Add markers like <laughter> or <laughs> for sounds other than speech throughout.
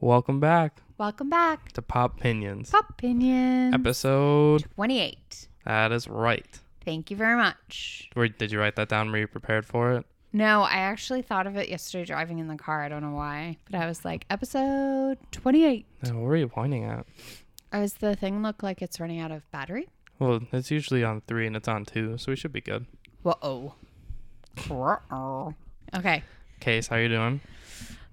Welcome back Welcome back. to Pop Pinions. Pop Opinion. Episode. 28. That is right. Thank you very much. Where, did you write that down? Were you prepared for it? No, I actually thought of it yesterday driving in the car. I don't know why. But I was like, episode 28. No, what were you pointing at? Does the thing look like it's running out of battery? Well, it's usually on three and it's on two, so we should be good. Whoa. Okay. Case, how are you doing?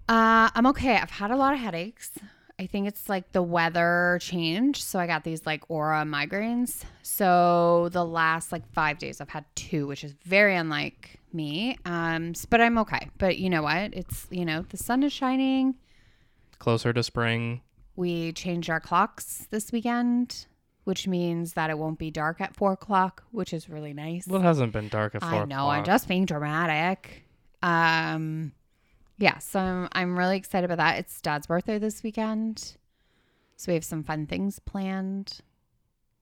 Uh, I'm okay. I've had a lot of headaches. I think it's like the weather change. So I got these like aura migraines. So the last like five days I've had two, which is very unlike me. Um, but I'm okay. But you know what? It's you know the sun is shining. Closer to spring. We changed our clocks this weekend, which means that it won't be dark at four o'clock, which is really nice. Well, it hasn't been dark at four I know. I'm just being dramatic. Um, yeah. So I'm, I'm really excited about that. It's Dad's birthday this weekend, so we have some fun things planned.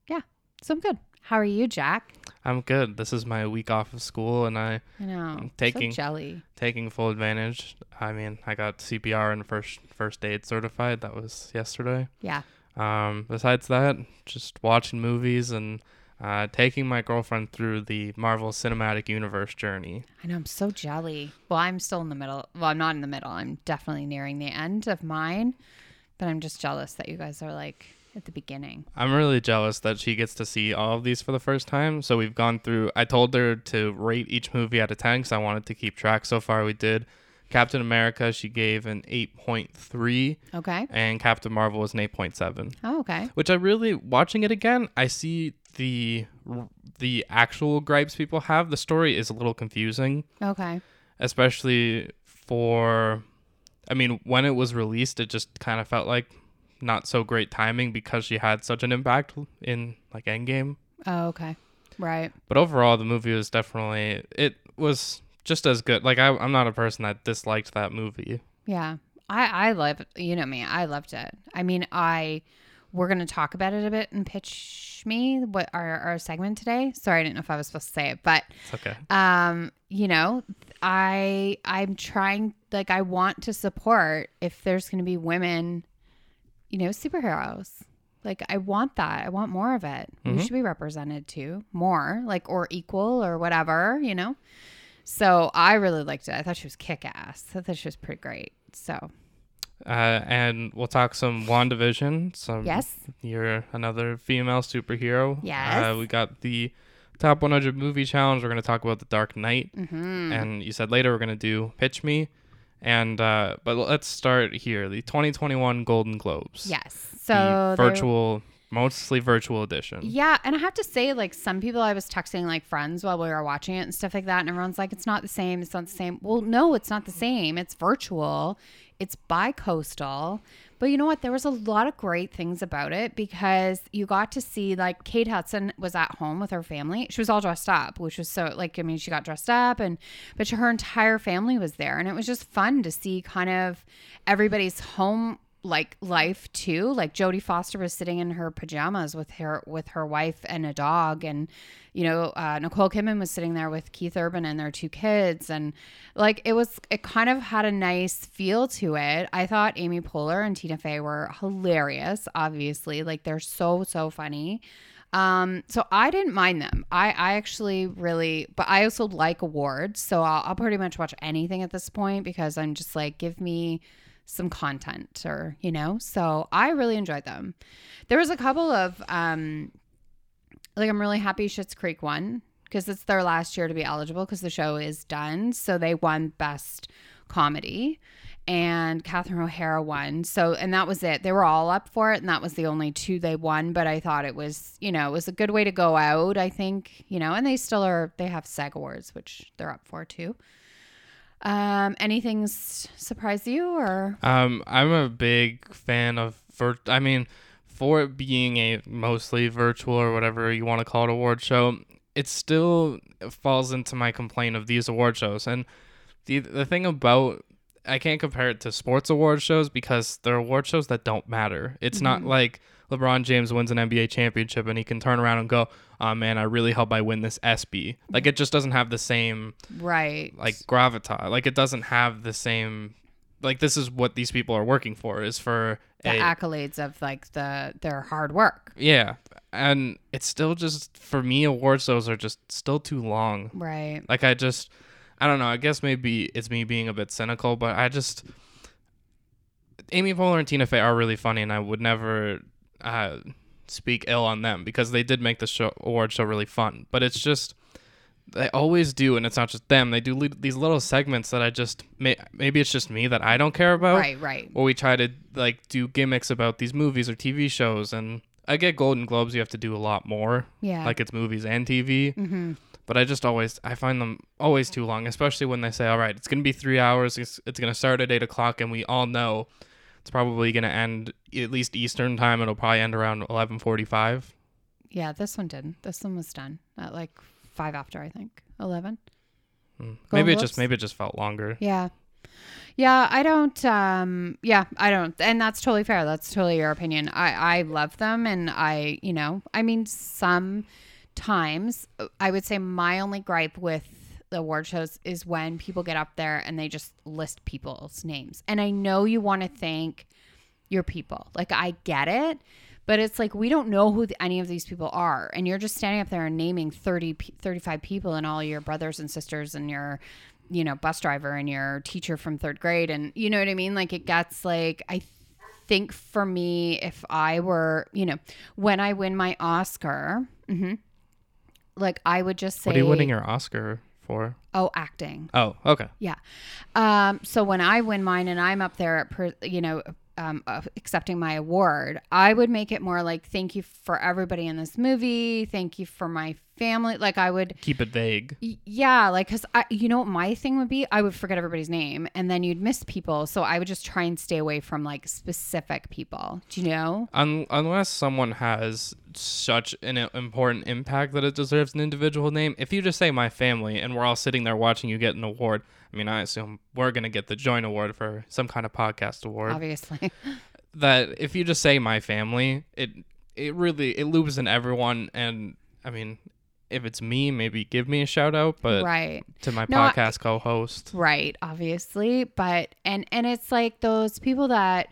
Yeah. So I'm good. How are you, Jack? I'm good. This is my week off of school, and I I know. I'm taking- so jelly. taking full advantage. I mean, I got CPR and first first aid certified. That was yesterday. Yeah. Um, besides that, just watching movies and uh, taking my girlfriend through the Marvel Cinematic Universe journey. I know. I'm so jelly. Well, I'm still in the middle. Well, I'm not in the middle. I'm definitely nearing the end of mine, but I'm just jealous that you guys are like at the beginning. I'm really jealous that she gets to see all of these for the first time. So we've gone through. I told her to rate each movie out of ten because I wanted to keep track. So far, we did. Captain America, she gave an 8.3, Okay. and Captain Marvel was an 8.7. Oh, okay. which I really watching it again. I see the the actual gripes people have. The story is a little confusing, Okay. especially for. I mean, when it was released, it just kind of felt like not so great timing because she had such an impact in like Endgame. Oh, okay. Right. But overall, the movie was definitely it was just as good. Like I, I'm not a person that disliked that movie. Yeah. I I love you know me. I loved it. I mean, I we're going to talk about it a bit and pitch me what our our segment today. Sorry, I didn't know if I was supposed to say it, but It's okay. um, you know, I I'm trying like I want to support if there's going to be women, you know, superheroes. Like I want that. I want more of it. We Mhm. should be represented too, more like or equal or whatever, you know. So I really liked it. I thought she was kick ass. I thought she was pretty great. So Uh, and we'll talk some WandaVision. Some yes, You're another female superhero. Yes. Uh, we got the top 100 movie challenge. We're going to talk about The Dark Knight. mm-hmm. And you said later we're going to do Pitch Me. And uh, but let's start here. The 2021 Golden Globes. yes. The So there- virtual, mostly virtual edition. Yeah, and I have to say, like some people, I was texting like friends while we were watching it and stuff like that, and everyone's like, "It's not the same. It's not the same." Well, no, it's not the same. It's virtual. It's bi-coastal. But you know what? There was a lot of great things about it because you got to see like Kate Hudson was at home with her family. She was all dressed up, which was so like I mean, she got dressed up and but her entire family was there and it was just fun to see kind of everybody's home like life too. Like Jodie Foster was sitting in her pajamas with her with her wife and a dog, and you know uh, Nicole Kidman was sitting there with Keith Urban and their two kids, and like it was it kind of had a nice feel to it. I thought Amy Poehler and Tina Fey were hilarious. Obviously, like they're so so funny. Um, so I didn't mind them. I, I actually really, but I also like awards. So I'll, I'll pretty much watch anything at this point because I'm just like, give me some content or, you know, so I really enjoyed them. There was a couple of, um, like I'm really happy Schitt's Creek won because it's their last year to be eligible because the show is done. So they won best comedy and Catherine O'Hara won. So, and that was it. They were all up for it, and that was the only two they won. But I thought it was, you know, it was a good way to go out. I think, you know, and they still are. They have SAG awards, which they're up for too. Um, anything s- surprise you or? Um, I'm a big fan of vir- I mean, for it being a mostly virtual or whatever you want to call it award show, it still falls into my complaint of these award shows. And the the thing about I can't compare it to sports award shows because they're award shows that don't matter. It's not like LeBron James wins an NBA championship and he can turn around and go, "Oh man, I really hope I win this ESPY." Like it just doesn't have the same Right. like gravitas. Like it doesn't have the same like this is what these people are working for is for The a accolades of like the their hard work. yeah, and it's still just for me award shows are just still too long. Right. Like I just I don't know, I guess maybe it's me being a bit cynical, but I just Amy Poehler and Tina Fey are really funny and I would never uh speak ill on them because they did make the show award show really fun. But it's just they always do, and it's not just them. They do these little segments that I just may- maybe it's just me that I don't care about. Right, right. Or we try to like do gimmicks about these movies or TV shows, and I get Golden Globes. You have to do a lot more, Yeah. like it's movies and TV. mm-hmm. But I just always I find them always too long, especially when they say, "All right, it's gonna be three hours. It's, it's gonna start at eight o'clock," and we all know it's probably gonna end at least Eastern time. It'll probably end around eleven forty-five. Yeah, this one didn't. This one was done at like five after, I think. Eleven. Mm. Maybe it just maybe it just felt longer. Yeah. Yeah, I don't um yeah, I don't and that's totally fair. That's totally your opinion. I I love them and I, you know, I mean sometimes I would say my only gripe with the award shows is when people get up there and they just list people's names. And I know you want to thank your people. Like I get it, but it's like we don't know who the, any of these people are and you're just standing up there and naming 30 35 people and all your brothers and sisters and your you know bus driver and your teacher from 3rd grade and you know what I mean like it gets like I think for me if I were, you know, when I win my Oscar, mhm, like I would just say What are you winning your Oscar for? oh acting. Oh, okay. Yeah. Um, so when I win mine and I'm up there, at per, you know, um, uh, accepting my award, I would make it more like, thank you for everybody in this movie. Thank you for my family. Like I would, Keep it vague. y- yeah, like, cause I, you know what my thing would be? I would forget everybody's name and then you'd miss people. So I would just try and stay away from like specific people. Do you know? Un- unless someone has such an important impact that it deserves an individual name. If you just say my family and we're all sitting there watching you get an award, I mean, I assume we're going to get the joint award for some kind of podcast award. Obviously. <laughs> That if you just say my family, it it really it loops in everyone and I mean, if it's me, maybe give me a shout out, but right. to my No, podcast co-host. right obviously but and and it's like those people that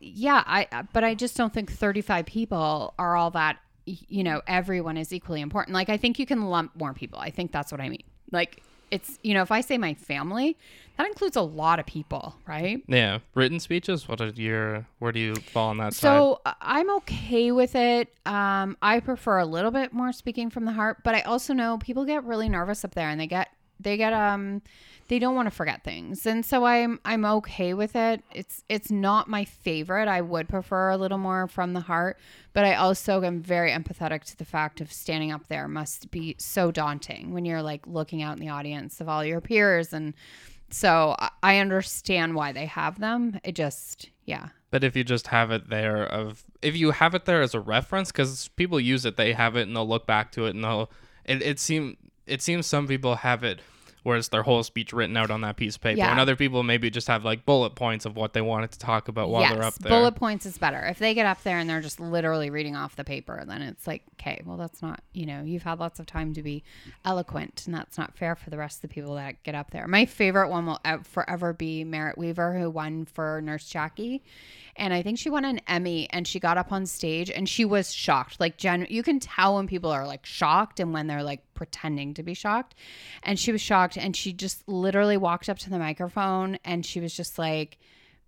yeah i but i just don't think 35 people are all that you know everyone is equally important like i think you can lump more people i think that's what i mean like it's you know if i say my family that includes a lot of people right Yeah, written speeches. What are your where do you fall on that side? so uh, I'm okay with it. Um, I prefer a little bit more speaking from the heart, but I also know people get really nervous up there and they get they get um they don't want to forget things, and so I'm I'm okay with it. It's it's not my favorite. I would prefer a little more from the heart, but I also am very empathetic to the fact of standing up there must be so daunting when you're like looking out in the audience of all your peers and. So I- understand why they have them. It just, yeah. But if you just have it there of if you have it there as a reference, because people use it, they have it and they'll look back to it and they'll. It it seem it seems some people have it where it's their whole speech written out on that piece of paper, Yeah. and other people maybe just have like bullet points of what they wanted to talk about while they're up there. Bullet points is better. If they get up there and they're just literally reading off the paper, then it's like, okay, well, that's not, you know, you've had lots of time to be eloquent, and that's not fair for the rest of the people that get up there. My favorite one will forever be Merritt Wever, who won for Nurse Jackie. And I think she won an Emmy and she got up on stage and she was shocked. Like, Jen, you can tell when people are like shocked and when they're like pretending to be shocked. And she was shocked and she just literally walked up to the microphone and she was just like,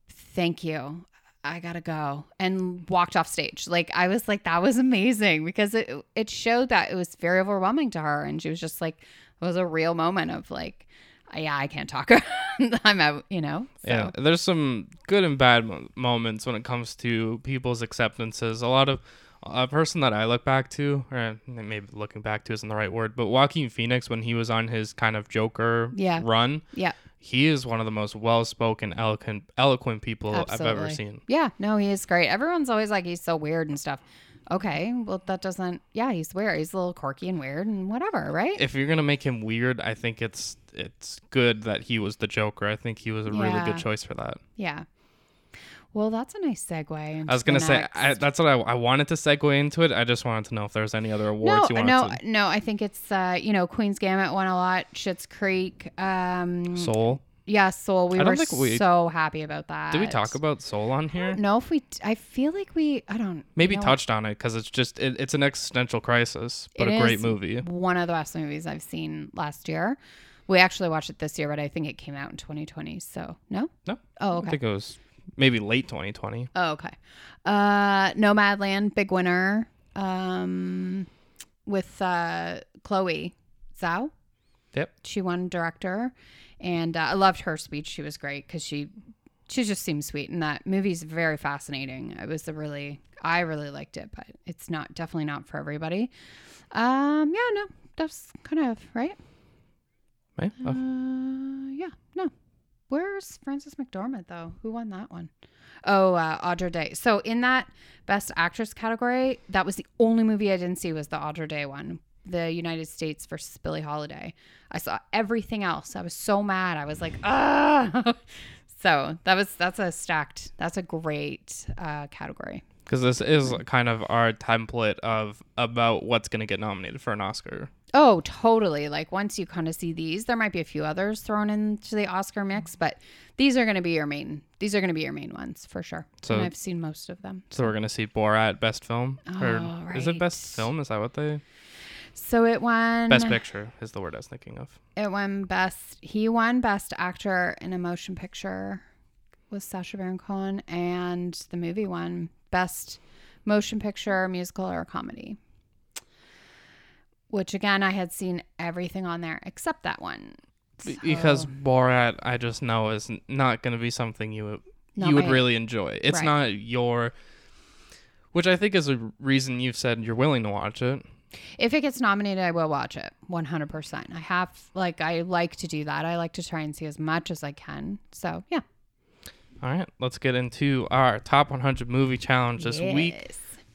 thank you. I gotta go and walked off stage. Like I was like, that was amazing because it it showed that it was very overwhelming to her, and she was just like, it was a real moment of like, yeah, I can't talk. <laughs> I'm out, you know. So. Yeah, there's some good and bad moments when it comes to people's acceptances. A lot of a person that I look back to, or maybe looking back to isn't the right word, but Joaquin Phoenix when he was on his kind of Joker Yeah. run, Yeah, he is one of the most well-spoken, eloquent, eloquent people I've ever seen. yeah. No, he is great. Everyone's always like he's so weird and stuff. Okay, well that doesn't. Yeah, he's weird. He's a little quirky and weird and whatever, right? If you're gonna make him weird, I think it's it's good that he was the Joker. I think he was a really good choice for that. yeah. Well, that's a nice segue. I was gonna say I, that's what I, I wanted to segue into it. I just wanted to know if there's any other awards you no, wanted no, no. I think it's uh, you know Queen's Gambit won a lot. Schitt's Creek. Um. Soul. Yeah, Soul. We I were we- so happy about that. Did we talk about Soul on here? No, if we, I feel like we. I don't. Maybe you know, touched on it because it's just it, it's an existential crisis, but It a great movie. One of the best movies I've seen last year. We actually watched it this year, but I think it came out in 2020. So no. No, Oh, I okay. think it was maybe late 2020. Oh, okay. Uh, Nomadland, big winner. Um, with uh Chloe Zhao. Yep. She won director, and uh, I loved her speech. She was great because she she just seems sweet, and that movie's very fascinating. It was a really I really liked it, but it's not definitely not for everybody. Um, yeah, no, that's kind of right. Right? Uh, yeah, no. Where's Frances McDormand though? Who won that one? Oh, uh, Andra Day. So in that Best Actress category, that was the only movie I didn't see was the Andra Day one, the United States versus Billie Holiday. I saw everything else. I was so mad. I was like, ah. <laughs> so that was that's a stacked. That's a great uh, category. because this is kind of our template of about what's going to get nominated for an Oscar. Oh, totally. Like once you kind of see these, there might be a few others thrown into the Oscar mix, mm-hmm. but these are going to be your main. These are going to be your main ones for sure. So- and I've seen most of them. So we're going to see Borat Best Film, or Oh, is it Best. Film? Is that what they? So it won Best Picture is the word I was thinking of. It won best. He won best actor in a motion picture with Sacha Baron Cohen, and the movie won best motion picture, musical, or comedy. Which again, I had seen everything on there except that one. Be- Because Borat, I just know is not going to be something you would Not you would my- really enjoy. It's Right. not your, which I think is a reason you've said you're willing to watch it. if it gets nominated, I will watch it 100%. I have, like, I like to do that. I like to try and see as much as I can. So, yeah. All right, let's get into our top 100 movie challenge this week.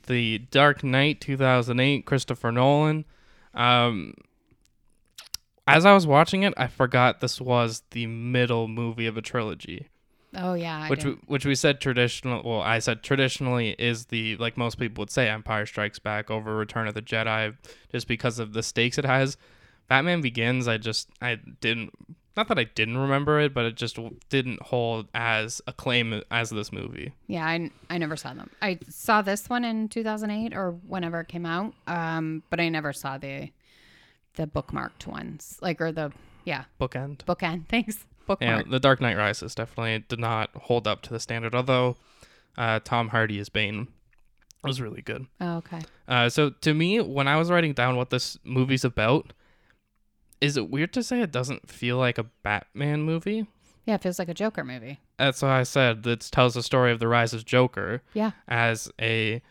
The Dark Knight 2008, Christopher Nolan. Um, as I was watching it, I forgot this was the middle movie of a trilogy, Oh, yeah. I which we, which we said traditional. Well, I said traditionally is the like most people would say Empire Strikes Back over Return of the Jedi, just because of the stakes it has. Batman Begins, I just I didn't. Not that I didn't remember it, but it just didn't hold as acclaim as this movie. Yeah, I, I never saw them. I saw this one in 2008 or whenever it came out, um, but I never saw the the bookmarked ones, like or the yeah Bookend. bookend. <laughs> Thanks, Yeah. The Dark Knight Rises definitely did not hold up to the standard, although uh, Tom Hardy as Bane was really good. Oh, okay. Uh, so to me, when I was writing down what this movie's about, is it weird to say it doesn't feel like a Batman movie? Yeah, it feels like a Joker movie. That's why I said it tells the story of the rise of Joker Yeah, as a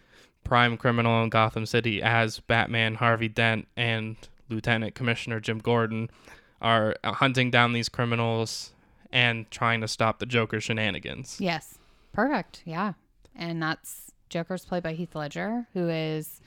prime criminal in Gotham City, as Batman, Harvey Dent, and Lieutenant Commissioner Jim Gordon are hunting down these criminals and trying to stop the Joker shenanigans. yes, perfect. Yeah, and that's Joker's played by Heath Ledger, who is.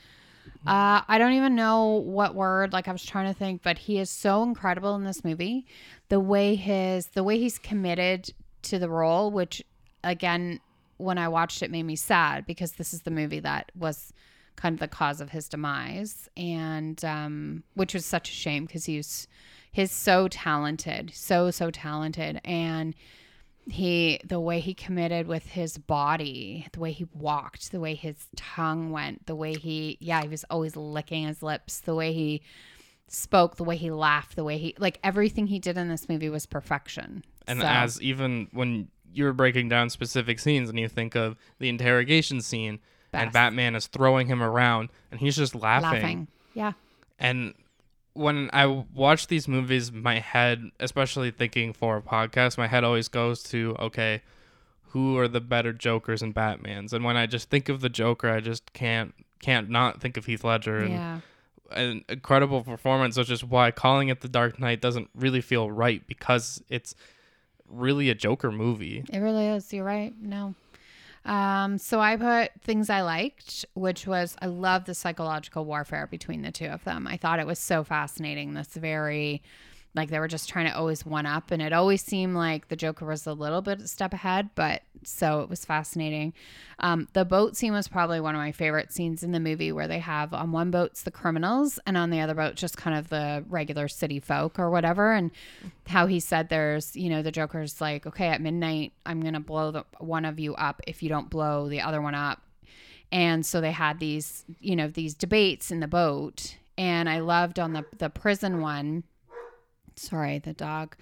Uh, I don't even know what word. Like I was trying to think, but he is so incredible in this movie. The way his, the way he's committed to the role, which again, when I watched it, made me sad because this is the movie that was kind of the cause of his demise, and um, which was such a shame because he's he's so talented, so so talented, and he the way he committed with his body the way he walked the way his tongue went the way he yeah he was always licking his lips the way he spoke the way he laughed the way he like everything he did in this movie was perfection. And So, as even when you're breaking down specific scenes and you think of the interrogation scene and Batman is throwing him around and he's just laughing. laughing. Yeah. And when I watch these movies, my head, especially thinking for a podcast, my head always goes to, okay, who are the better Jokers and Batmans? And when I just think of the Joker, I just can't can't not think of Heath Ledger and yeah an incredible performance, which is why calling it the Dark Knight doesn't really feel right because it's really a Joker movie. It really is. You're right. No. Um, so I put things I liked, which was I love the psychological warfare between the two of them. I thought it was so fascinating. This very like they were just trying to always one up and it always seemed like the joker was a little bit a step ahead but so it was fascinating. Um, the boat scene was probably one of my favorite scenes in the movie where they have on one boat's the criminals and on the other boat just kind of the regular city folk or whatever and how he said there's you know the joker's like okay at midnight i'm gonna blow the one of you up if you don't blow the other one up. And so they had these you know these debates in the boat and i loved on the the prison one sorry the dog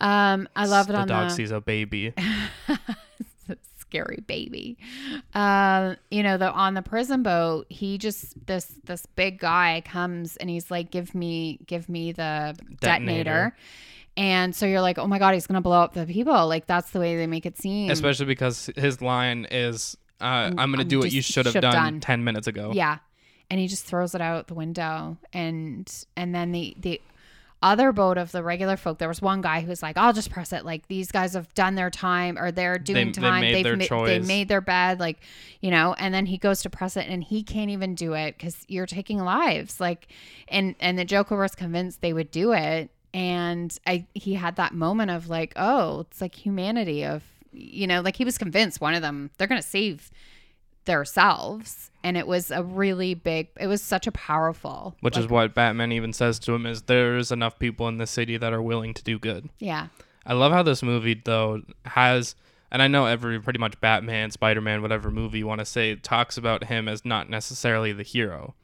um i love it the on dog the dog sees a baby. <laughs> scary baby um you know the on the prison boat he just this this big guy comes and he's like give me give me the detonator, Detonator. and so you're like oh my god he's gonna blow up the people like that's the way they make it seem Especially because his line is, uh, "I'm gonna do what you should have done, done." ten minutes ago." Yeah. And he just throws it out the window and and then the the other boat of the regular folk, there was one guy who was like, I'll just press it. Like these guys have done their time or they're doing they time. made They've their ma- they made their bed, like, you know, and then he goes to press it and he can't even do it because you're taking lives. Like and and the Joker was convinced they would do it. And I he had that moment of like, oh, it's like humanity of you know, like he was convinced one of them, they're gonna save themselves and it was a really big it was such a powerful Which is what Batman even says to him: is there's enough people in the city that are willing to do good. yeah I love how this movie though has, and I know every pretty much Batman, Spider Man, whatever movie you want to say, talks about him as not necessarily the hero.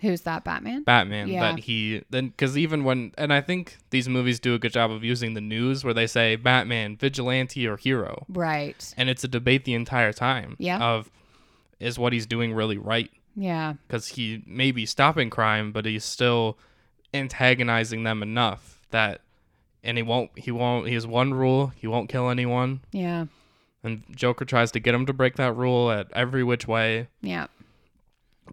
who's that batman Batman Yeah. that he then because even when and I think these movies do a good job of using the news where they say Batman vigilante or hero right and it's a debate the entire time Yeah. of is what he's doing really right. Yeah. Because he may be stopping crime but he's still antagonizing them enough that and he won't he won't he has one rule he won't kill anyone. Yeah. And Joker tries to get him to break that rule at every which way. Yeah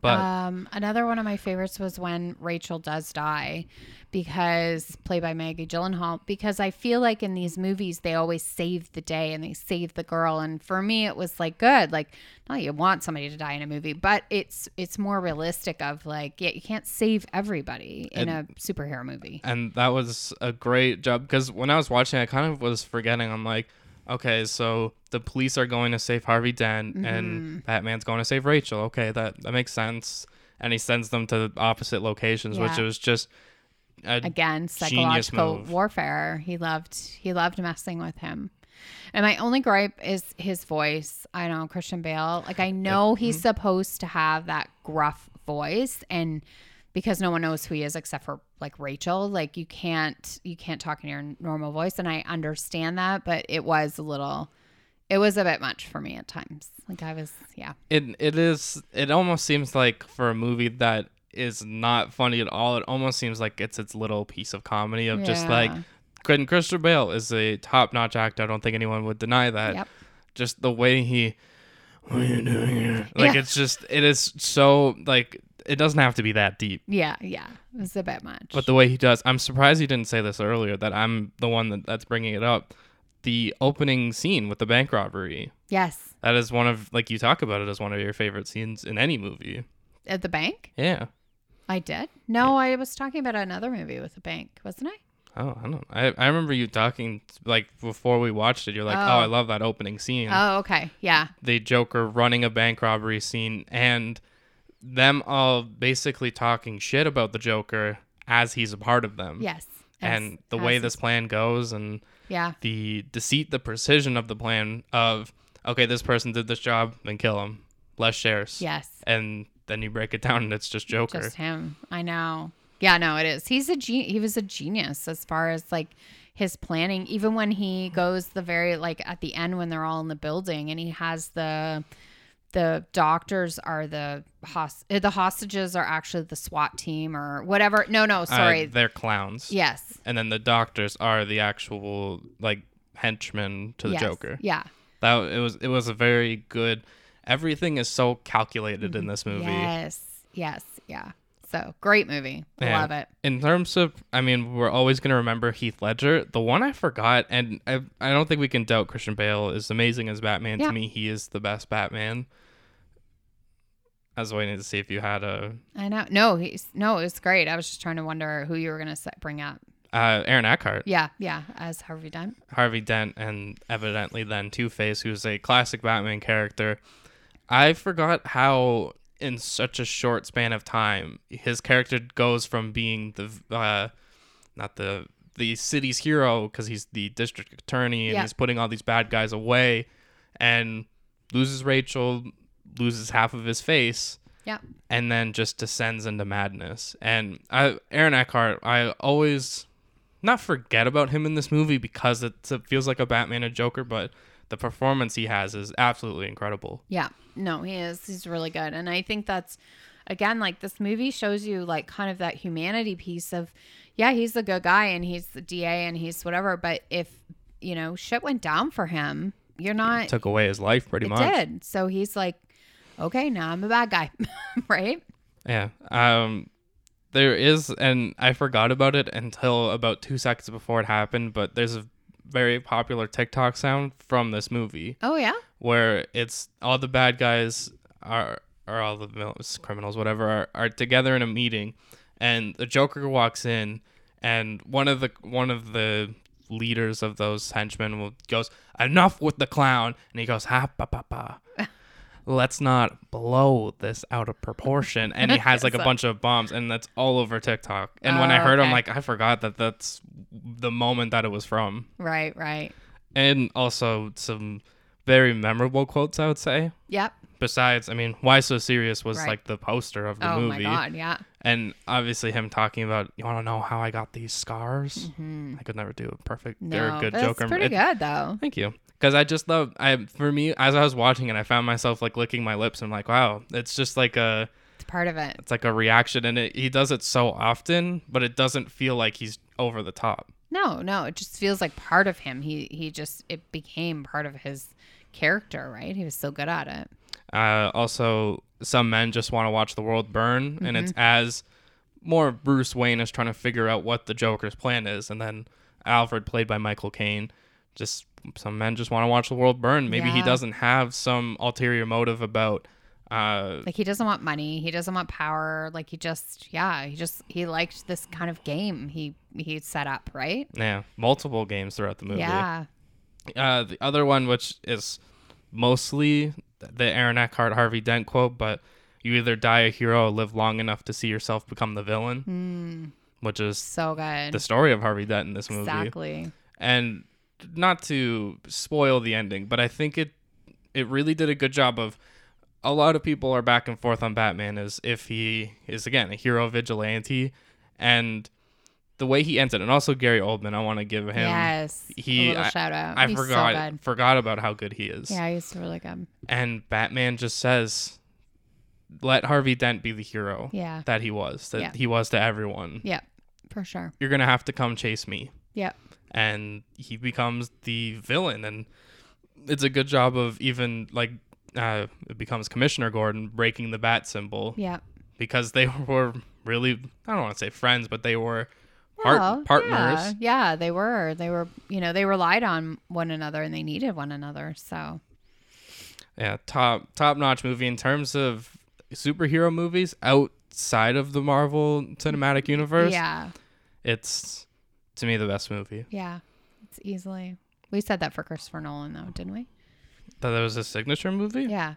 but um another one of my favorites was when rachel does die because played by maggie gyllenhaal because i feel like in these movies they always save the day and they save the girl. And for me it was like good. Like not you want somebody to die in a movie but it's it's more realistic of like yeah you can't save everybody in a superhero movie. and that was a great job because when I was watching, I kind of was forgetting. I'm like, okay, so the police are going to save Harvey Dent, Mm-hmm. and Batman's going to save Rachel. Okay, that that makes sense. And he sends them to opposite locations, which Yeah. was just a, again psychological warfare he loved he loved messing with him and my only gripe is his voice i know christian bale like i know he's mm-hmm. supposed to have that gruff voice and because no one knows who he is except for like rachel like you can't you can't talk in your normal voice and i understand that but it was a little it was a bit much for me at times like i was yeah it it is it almost seems like for a movie that is not funny at all it almost seems like it's its little piece of comedy of just like Yeah. Quentin Christopher Bale is a top-notch actor. I don't think anyone would deny that. Yep. Just the way he, what are you doing here? Like Yeah. it's just it is so like it doesn't have to be that deep. yeah yeah it's a bit much But the way he does, I'm surprised he didn't say this earlier. That I'm the one that, that's bringing it up. The opening scene with the bank robbery. yes That is one of like you talk about it as one of your favorite scenes in any movie. at the bank Yeah. I did. No, I was talking about another movie with a bank, wasn't I? Oh, I don't. I I remember you talking like before we watched it. You're like, oh, Oh. I love that opening scene. Oh, okay. Yeah. the Joker running a bank robbery scene and them all basically talking shit about the Joker as he's a part of them. Yes. And As- the way this plan goes and Yeah. the deceit, the precision of the plan of, okay, this person did this job, then kill him. Less shares. Yes. And then you break it down and it's just Joker. Just him. I know. Yeah, no, it is. He's a gen- he was a genius as far as like his planning. Even when he goes the very like at the end when they're all in the building and he has the the doctors are the host the hostages are actually the SWAT team or whatever. No, no, Uh, sorry. they're clowns. yes. And then the doctors are the actual like henchmen to the yes. Joker. Yeah. That it was it was a very good everything is so calculated in this movie. Yes. Yes. Yeah. So great movie. Yeah. Love it. In terms of I mean, we're always gonna remember Heath Ledger. The one I forgot, and I I don't think we can doubt Christian Bale is amazing as Batman. Yeah. To me, he is the best Batman. I was waiting to see if you had a I know. No, he's no, it was great. I was just trying to wonder who you were gonna bring up. Uh, Aaron Eckhart, Yeah, yeah, as Harvey Dent. Harvey Dent, and evidently then Two Face, who's a classic Batman character. I forgot how, in such a short span of time, his character goes from being the, uh, not the the city's hero because he's the district attorney and Yeah. he's putting all these bad guys away, and loses Rachel, loses half of his face, Yeah. and then just descends into madness. And I, Aaron Eckhart, I always not forget about him in this movie because it's, it feels like a Batman and Joker, but the performance he has is absolutely incredible. Yeah. No, he is. He's really good. And I think that's again like this movie shows you like kind of that humanity piece of yeah, he's a good guy and he's the DA and he's whatever, but if you know, shit went down for him, you're not Took away his life pretty it much. did. So he's like, Okay, now I'm a bad guy. <laughs> right? Yeah. Um there is and I forgot about it until about 2 seconds before it happened, but there's a very popular TikTok sound from this movie. Oh yeah? where it's all the bad guys are or all the criminals whatever are, are together in a meeting. And the joker walks in and one of the one of the leaders of those henchmen will goes enough with the clown. And he goes ha pa pa pa <laughs> let's not blow this out of proportion. <laughs> And he has like a bunch of bombs and that's all over tiktok. And when i Oh, heard it, i'm like i forgot that that's the moment that it was from. Right, right. and also some very memorable quotes i would say. Yep. Besides i mean why so serious was Right. like the poster of the oh movie Oh my god, yeah. and obviously him talking about you want to know how i got these scars i could never do a perfect Mm-hmm. No, a good that's joker pretty It- good though. thank you because i just love i for me as i was watching it i found myself like licking my lips and I'm like wow it's just like a It's part of it. it's like a reaction and it, he does it so often but it doesn't feel like he's over the top No, no, it just feels like part of him. He he just it became part of his character, right? He was so good at it. Uh, also, some men just want to watch the world burn, and it's Mm-hmm. as more Bruce Wayne is trying to figure out what the Joker's plan is, and then Alfred, played by Michael Caine, just some men just want to watch the world burn. Maybe he doesn't have some ulterior motive about. Uh, Like he doesn't want money, he doesn't want power. Like he just yeah, he just he liked this kind of game he he set up, right? yeah, multiple games throughout the movie. Yeah. Uh, the other one, which is mostly the Aaron Eckhart Harvey Dent quote, but you either die a hero or live long enough to see yourself become the villain, which is So good. the story of Harvey Dent in this movie. Exactly. And not to spoil the ending, but I think it it really did a good job of a lot of people are back and forth on Batman as if he is again a hero vigilante and the way he ends it and also Gary Oldman I want to give him yes. he- a little I- shout out. I He's forgot So good. forgot about how good he is. Yeah, he's really good. And Batman just says let Harvey Dent be the hero Yeah. that he was that Yeah. he was to everyone. Yeah. For sure. You're going to have to come chase me. Yeah. and he becomes the villain and it's a good job of even like uh it becomes commissioner gordon breaking the bat symbol Yeah. because they <laughs> were really i don't want to say friends but they were part- Well, partners Yeah, yeah, they were. They were, you know, they relied on one another and they needed one another. So, yeah, top top notch movie in terms of superhero movies outside of the marvel cinematic universe yeah, it's to me the best movie yeah, it's easily. We said that for Christopher Nolan, though, didn't we? that was a signature movie Yeah,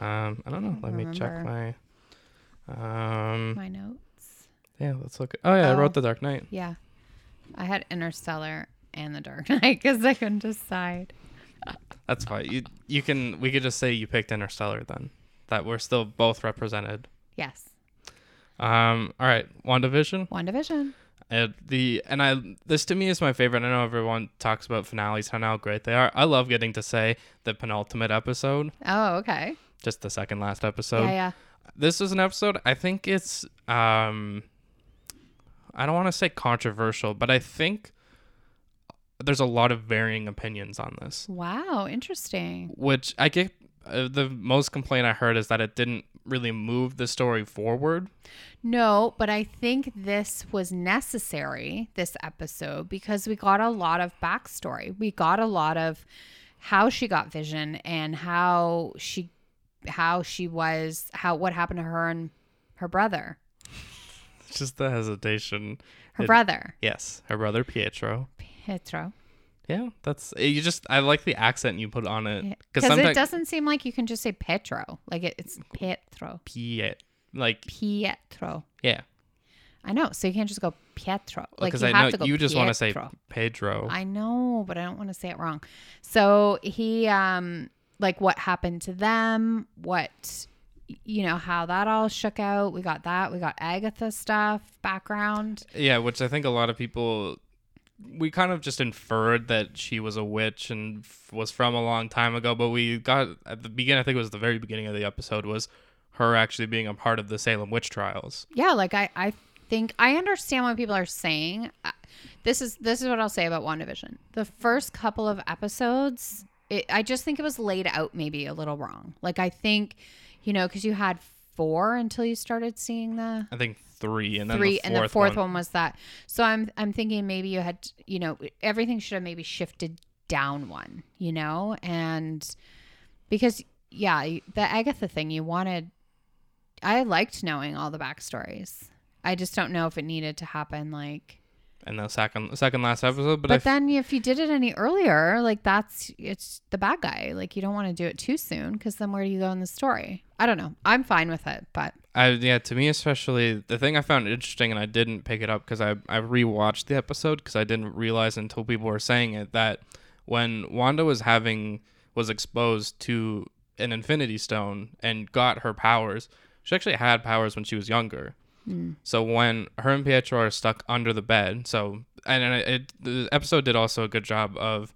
um i don't know let me check my um my notes. Yeah let's look at, oh yeah i Oh. wrote the dark knight Yeah, I had Interstellar and The Dark <laughs> Knight because I couldn't decide. That's fine. You you can we could just say you picked Interstellar then. That we're still both represented. Yes, Um all right, WandaVision. One Division. And the and I this to me is my favorite. I know everyone talks about finales, and how great they are. I love getting to say the penultimate episode, Oh, okay. just the second last episode. yeah, yeah. This is an episode I think it's um I don't want to say controversial, but I think there's a lot of varying opinions on this. Wow, interesting. which I get uh, the most complaint I heard is that it didn't really move the story forward. No, but I think this was necessary, this episode, because we got a lot of backstory. We got a lot of how she got vision and how she how she was how what happened to her and her brother. <laughs> just the hesitation. Her It- brother, Yes, her brother Pietro. Pietro. Yeah, that's you. Just I like the accent you put on it Because it doesn't seem like you can just say Pietro. Like it, it's Pietro. Piet like Pietro. yeah. I know. So you can't just go Pietro. Like Because you I have know to go you just want to say. Pedro. I know, but I don't want to say it wrong. So he um like what happened to them, what you know, how that all shook out. We got that. We got Agatha stuff, background. Yeah, which I think a lot of people we kind of just inferred that she was a witch and f- was from a long time ago, but we got at the beginning. I think it was the very beginning of the episode was her actually being a part of the Salem witch trials. Yeah, like I I think I understand what people are saying. Uh, This is this is what I'll say about WandaVision. The first couple of episodes, it, I just think it was laid out maybe a little wrong. Like I think, you know, because you had four until you started seeing the I think three, and then three, the and the fourth fourth one. one. was that. So I'm I'm thinking maybe you had you know everything should have maybe shifted down one, you know, and because yeah, the Agatha thing you wanted. I liked knowing all the backstories. I just don't know if it needed to happen like. And the second second last episode. But, But, I f- then if you did it any earlier, like that's it's the bad guy. Like you don't want to do it too soon because then where do you go in the story? I don't know. I'm fine with it, but I yeah, to me especially, the thing I found interesting, and I didn't pick it up because I I rewatched the episode because I didn't realize until people were saying it that when Wanda was having was exposed to an Infinity Stone and got her powers, she actually had powers when she was younger. So when her and Pietro are stuck under the bed, so and, and it, the episode did also a good job of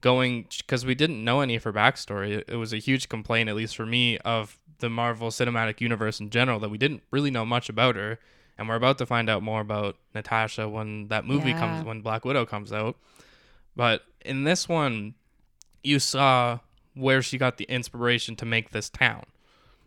going because we didn't know any of her backstory. It, it was a huge complaint, at least for me, of the Marvel Cinematic Universe in general that we didn't really know much about her, and we're about to find out more about Natasha when that movie Yeah. comes when Black Widow comes out. But in this one, you saw where she got the inspiration to make this town,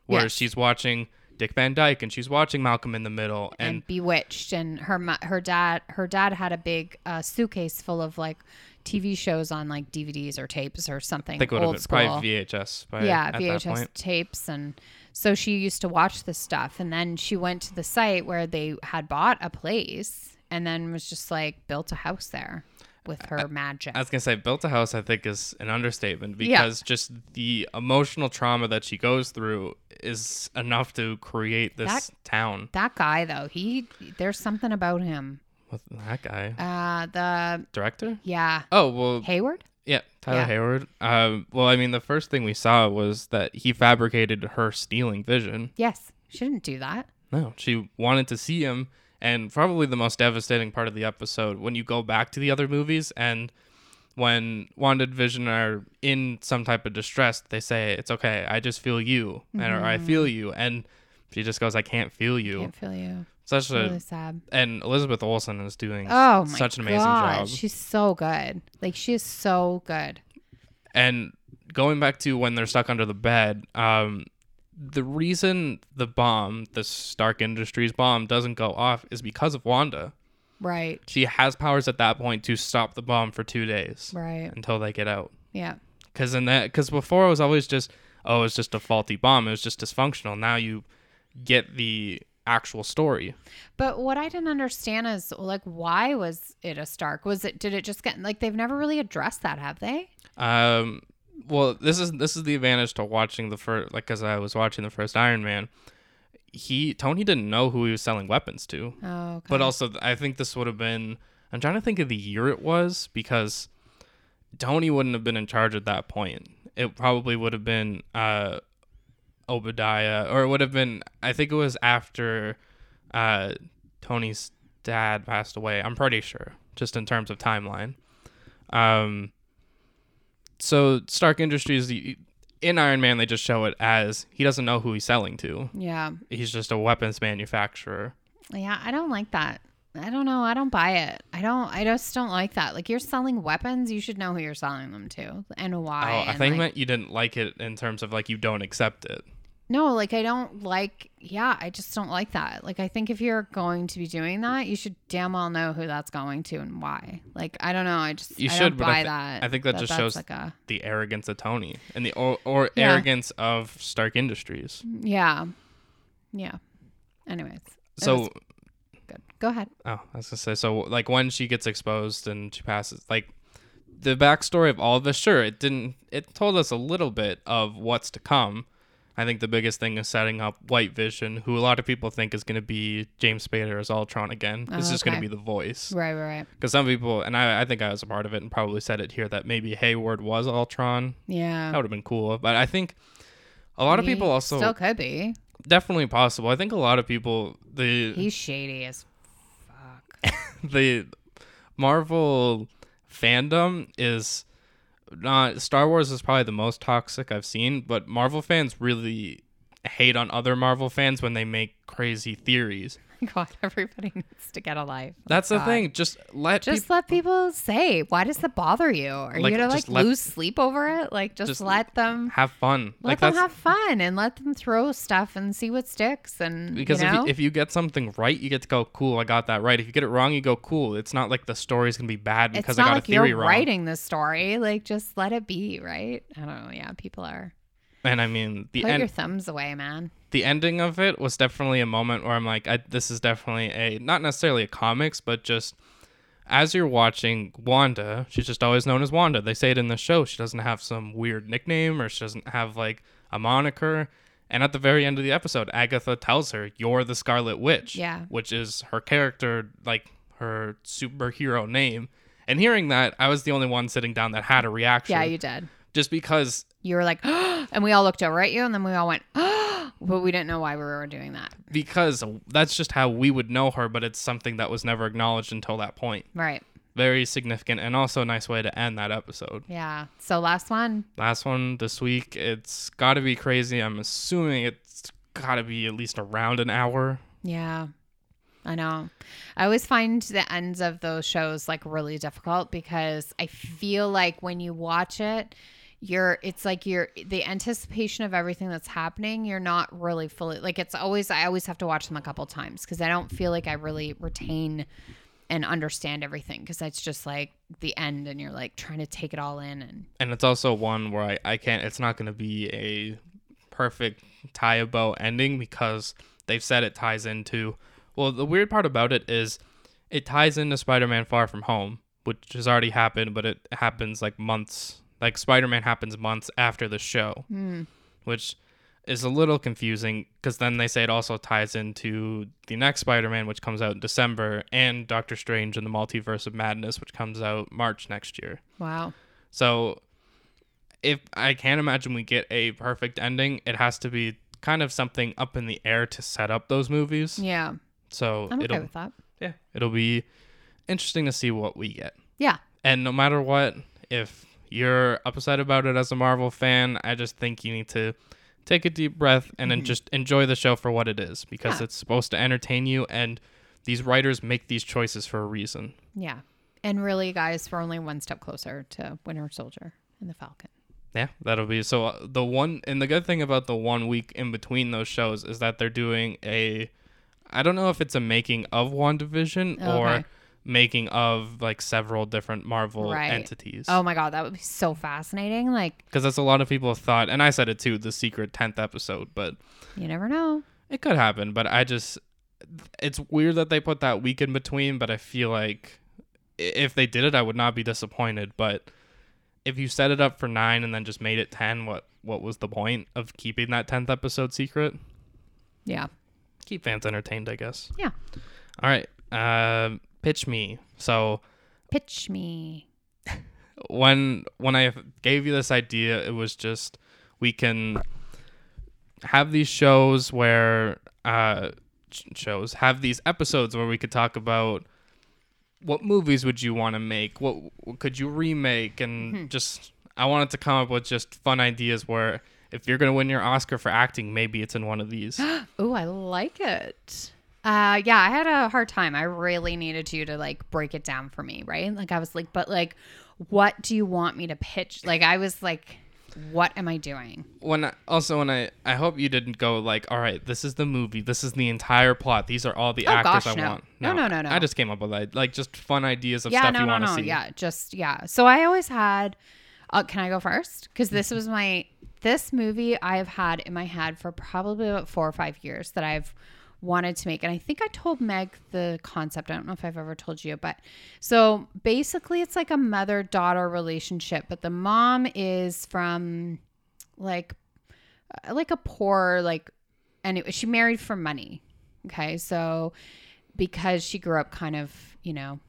where Yes. she's watching Dick Van Dyke and she's watching Malcolm in the Middle, and, and Bewitched, and her her dad her dad had a big uh, suitcase full of like TV shows on like DVDs or tapes or something. I think it would have old been school. probably VHS. By, yeah, at that VHS point. tapes, and so she used to watch this stuff, and then she went to the site where they had bought a place, and then was just like built a house there with her magic. I was gonna say built a house. I think is an understatement Yeah. because just the emotional trauma that she goes through is enough to create this town. that guy though, he there's something about him. With that guy, Uh, the director. yeah Oh well, Hayward. yeah, Tyler Yeah. Hayward. Um, well, I mean, the first thing we saw was that he fabricated her stealing Vision. Yes, she didn't do that. No, she wanted to see him, and probably the most devastating part of the episode when you go back to the other movies and when Wanda and Vision are in some type of distress, they say, "It's okay, I just feel you," and or I feel you, and she just goes, "I can't feel you." I Can't feel you. Such a sad. and Elizabeth Olsen is doing Oh such an amazing God, job. She's so good. Like she is so good. And going back to when they're stuck under the bed, um, the reason the bomb, the Stark Industries bomb, doesn't go off is because of Wanda. Right. She has powers at that point to stop the bomb for two days Right. until they get out. Yeah. Because in that, because before it was always just, oh, it's just a faulty bomb. It was just dysfunctional. Now you get the actual story. But what I didn't understand is like why was it a Stark? Was it did it just get like they've never really addressed that, have they? Um, well, this is this is the advantage to watching the first, like, because I was watching the first Iron Man. He Tony didn't know who he was selling weapons to, Oh, okay. but also I think this would have been. I'm trying to think of the year it was because Tony wouldn't have been in charge at that point. It probably would have been uh, Obadiah, or it would have been. I think it was after uh, Tony's dad passed away. I'm pretty sure, just in terms of timeline. Um, so Stark Industries, the- in Iron Man, they just show it as he doesn't know who he's selling to. yeah. He's just a weapons manufacturer. Yeah, I don't like that. I don't know. I don't buy it. I don't. I just don't like that. Like you're selling weapons, you should know who you're selling them to and why. oh, I think like, meant you didn't like it in terms of like you don't accept it. No, like I don't like. Yeah, I just don't like that. Like I think if you're going to be doing that, you should damn well know who that's going to and why. Like I don't know. I just You I should, don't but I buy that. I think that just shows- like a The arrogance of Tony and the or, or Yeah. arrogance of Stark Industries. yeah, yeah. Anyways, So good. Go ahead. Oh, I was gonna say so. Like when she gets exposed and she passes, like the backstory of all of this. Sure, it didn't. It told us a little bit of what's to come. I think the biggest thing is setting up White Vision, who a lot of people think is going to be James Spader as Ultron again. Oh, is going to be the voice. Right, right, right. Because some people, and I, I think I was a part of it and probably said it here, that maybe Hayward was Ultron. Yeah. That would have been cool. But I think a lot of people also still could be. definitely possible. I think a lot of people the He's shady as fuck. <laughs> the Marvel fandom is not Star Wars is probably the most toxic I've seen, but Marvel fans really hate on other Marvel fans when they make crazy theories. <laughs> God, everybody needs to get a life. Oh, That's the thing. Just let Just people let people say. Why does that bother you? Are Like, you gonna like let- lose sleep over it? Like just, Just let them have fun. let like them have fun and let them throw stuff and see what sticks and because you if you, if you get something right, you get to go cool. I got that right. If you get it wrong, you go cool. It's not like the story's gonna be bad because I got like a theory you're wrong. writing the story. Like just let it be, right? I don't know. Yeah, people are And I mean the put end. your thumbs away, man. the ending of it was definitely a moment where I'm like, I, this is definitely a not necessarily a comics, but just as you're watching Wanda, she's just always known as Wanda. They say it in the show. She doesn't have some weird nickname or she doesn't have like a moniker. And at the very end of the episode, Agatha tells her, "You're the Scarlet Witch," Yeah. which is her character, like her superhero name. And hearing that, I was the only one sitting down that had a reaction. Yeah, you did. Just because You were like, <gasps> and we all looked over at you, and then we all went, <gasps> but we didn't know why we were doing that. because that's just how we would know her, but it's something that was never acknowledged until that point. Right. Very significant and also a nice way to end that episode. Yeah. So last one. Last one this week, it's got to be crazy. I'm assuming it's got to be at least around an hour. Yeah. I know. I always find the ends of those shows like really difficult because I feel like when you watch it, you're it's like you're the anticipation of everything that's happening, you're not really fully like it's always I always have to watch them a couple times because I don't feel like I really retain and understand everything because it's just like the end and you're like trying to take it all in and And it's also one where I, I can't, it's not going to be a perfect tie bow ending because they've said it ties into. Well, the weird part about it is it ties into Spider Man Far From Home, which has already happened, but it happens like months. Like Spider Man happens months after the show, hmm. which is a little confusing because then they say it also ties into the next Spider Man, which comes out in December, and Doctor Strange and the Multiverse of Madness, which comes out March next year. wow. So if I can't imagine we get a perfect ending, it has to be kind of something up in the air to set up those movies. Yeah. So I'm okay with that. yeah, it'll be interesting to see what we get. Yeah. And no matter what, if you're upset about it as a Marvel fan, I just think you need to take a deep breath and then just enjoy the show for what it is because Mm-hmm. Yeah. it's supposed to entertain you and these writers make these choices for a reason. Yeah. And really, guys, we're only one step closer to Winter Soldier and the Falcon. Yeah, that'll be so. Uh, the one and the good thing about the one week in between those shows is that they're doing a. I don't know if it's a making of WandaVision or Okay. Making of like several different Marvel Right. entities. Oh my God, that would be so fascinating. Like, because that's a lot of people thought, and I said it too, the secret tenth episode, but you never know. it could happen. But I just, it's weird that they put that week in between. But I feel like if they did it, I would not be disappointed. But if you set it up for nine and then just made it ten, what what was the point of keeping that tenth episode secret? Yeah. Keep fans entertained, I guess. Yeah. All right, uh, pitch me. So Pitch me. when when I gave you this idea, it was just we can have these shows where uh shows have these episodes where we could talk about what movies would you want to make, what, what could you remake, and just I wanted to come up with just fun ideas where if you're gonna win your Oscar for acting, maybe it's in one of these. <gasps> Oh, I like it. Uh, yeah, I had a hard time. I really needed you to like break it down for me, right? Like, I was like, but like, what do you want me to pitch? Like, I was like, what am I doing? when I, also when I I hope you didn't go like, all right, this is the movie, this is the entire plot, these are all the Oh, actors gosh, I no. want. No, no, no, no. I just came up with that, like just fun ideas of yeah, stuff no, you no, want to no. see. Yeah, just yeah. So I always had. Uh, can I go first? Because this was my this movie I've had in my head for probably about four or five years that I've wanted to make. And I think I told Meg the concept. I don't know if I've ever told you, but so basically it's like a mother daughter relationship, but the mom is from like uh, like a poor like and it, she married for money. Okay? So because she grew up kind of, you know,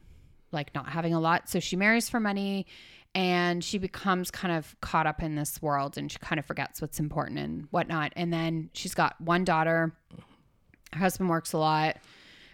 like not having a lot, so she marries for money and she becomes kind of caught up in this world and she kind of forgets what's important and whatnot. And then she's got one daughter. Her husband works a lot.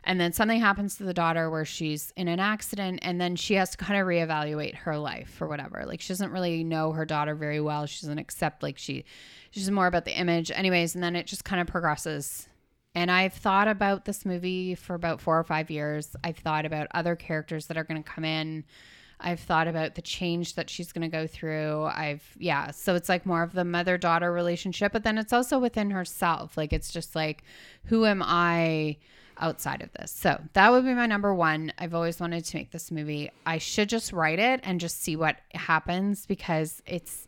And then something happens to the daughter where she's in an accident and then she has to kind of reevaluate her life or whatever. Like she doesn't really know her daughter very well. She doesn't accept like she she's more about the image. Anyways, and then it just kind of progresses. And I've thought about this movie for about four or five years. I've thought about other characters that are going to come in. I've thought about the change that she's going to go through. I've, yeah. So it's like more of the mother daughter relationship, but then it's also within herself. Like it's just like, who am I outside of this? So that would be my number one. I've always wanted to make this movie. I should just write it and just see what happens because it's,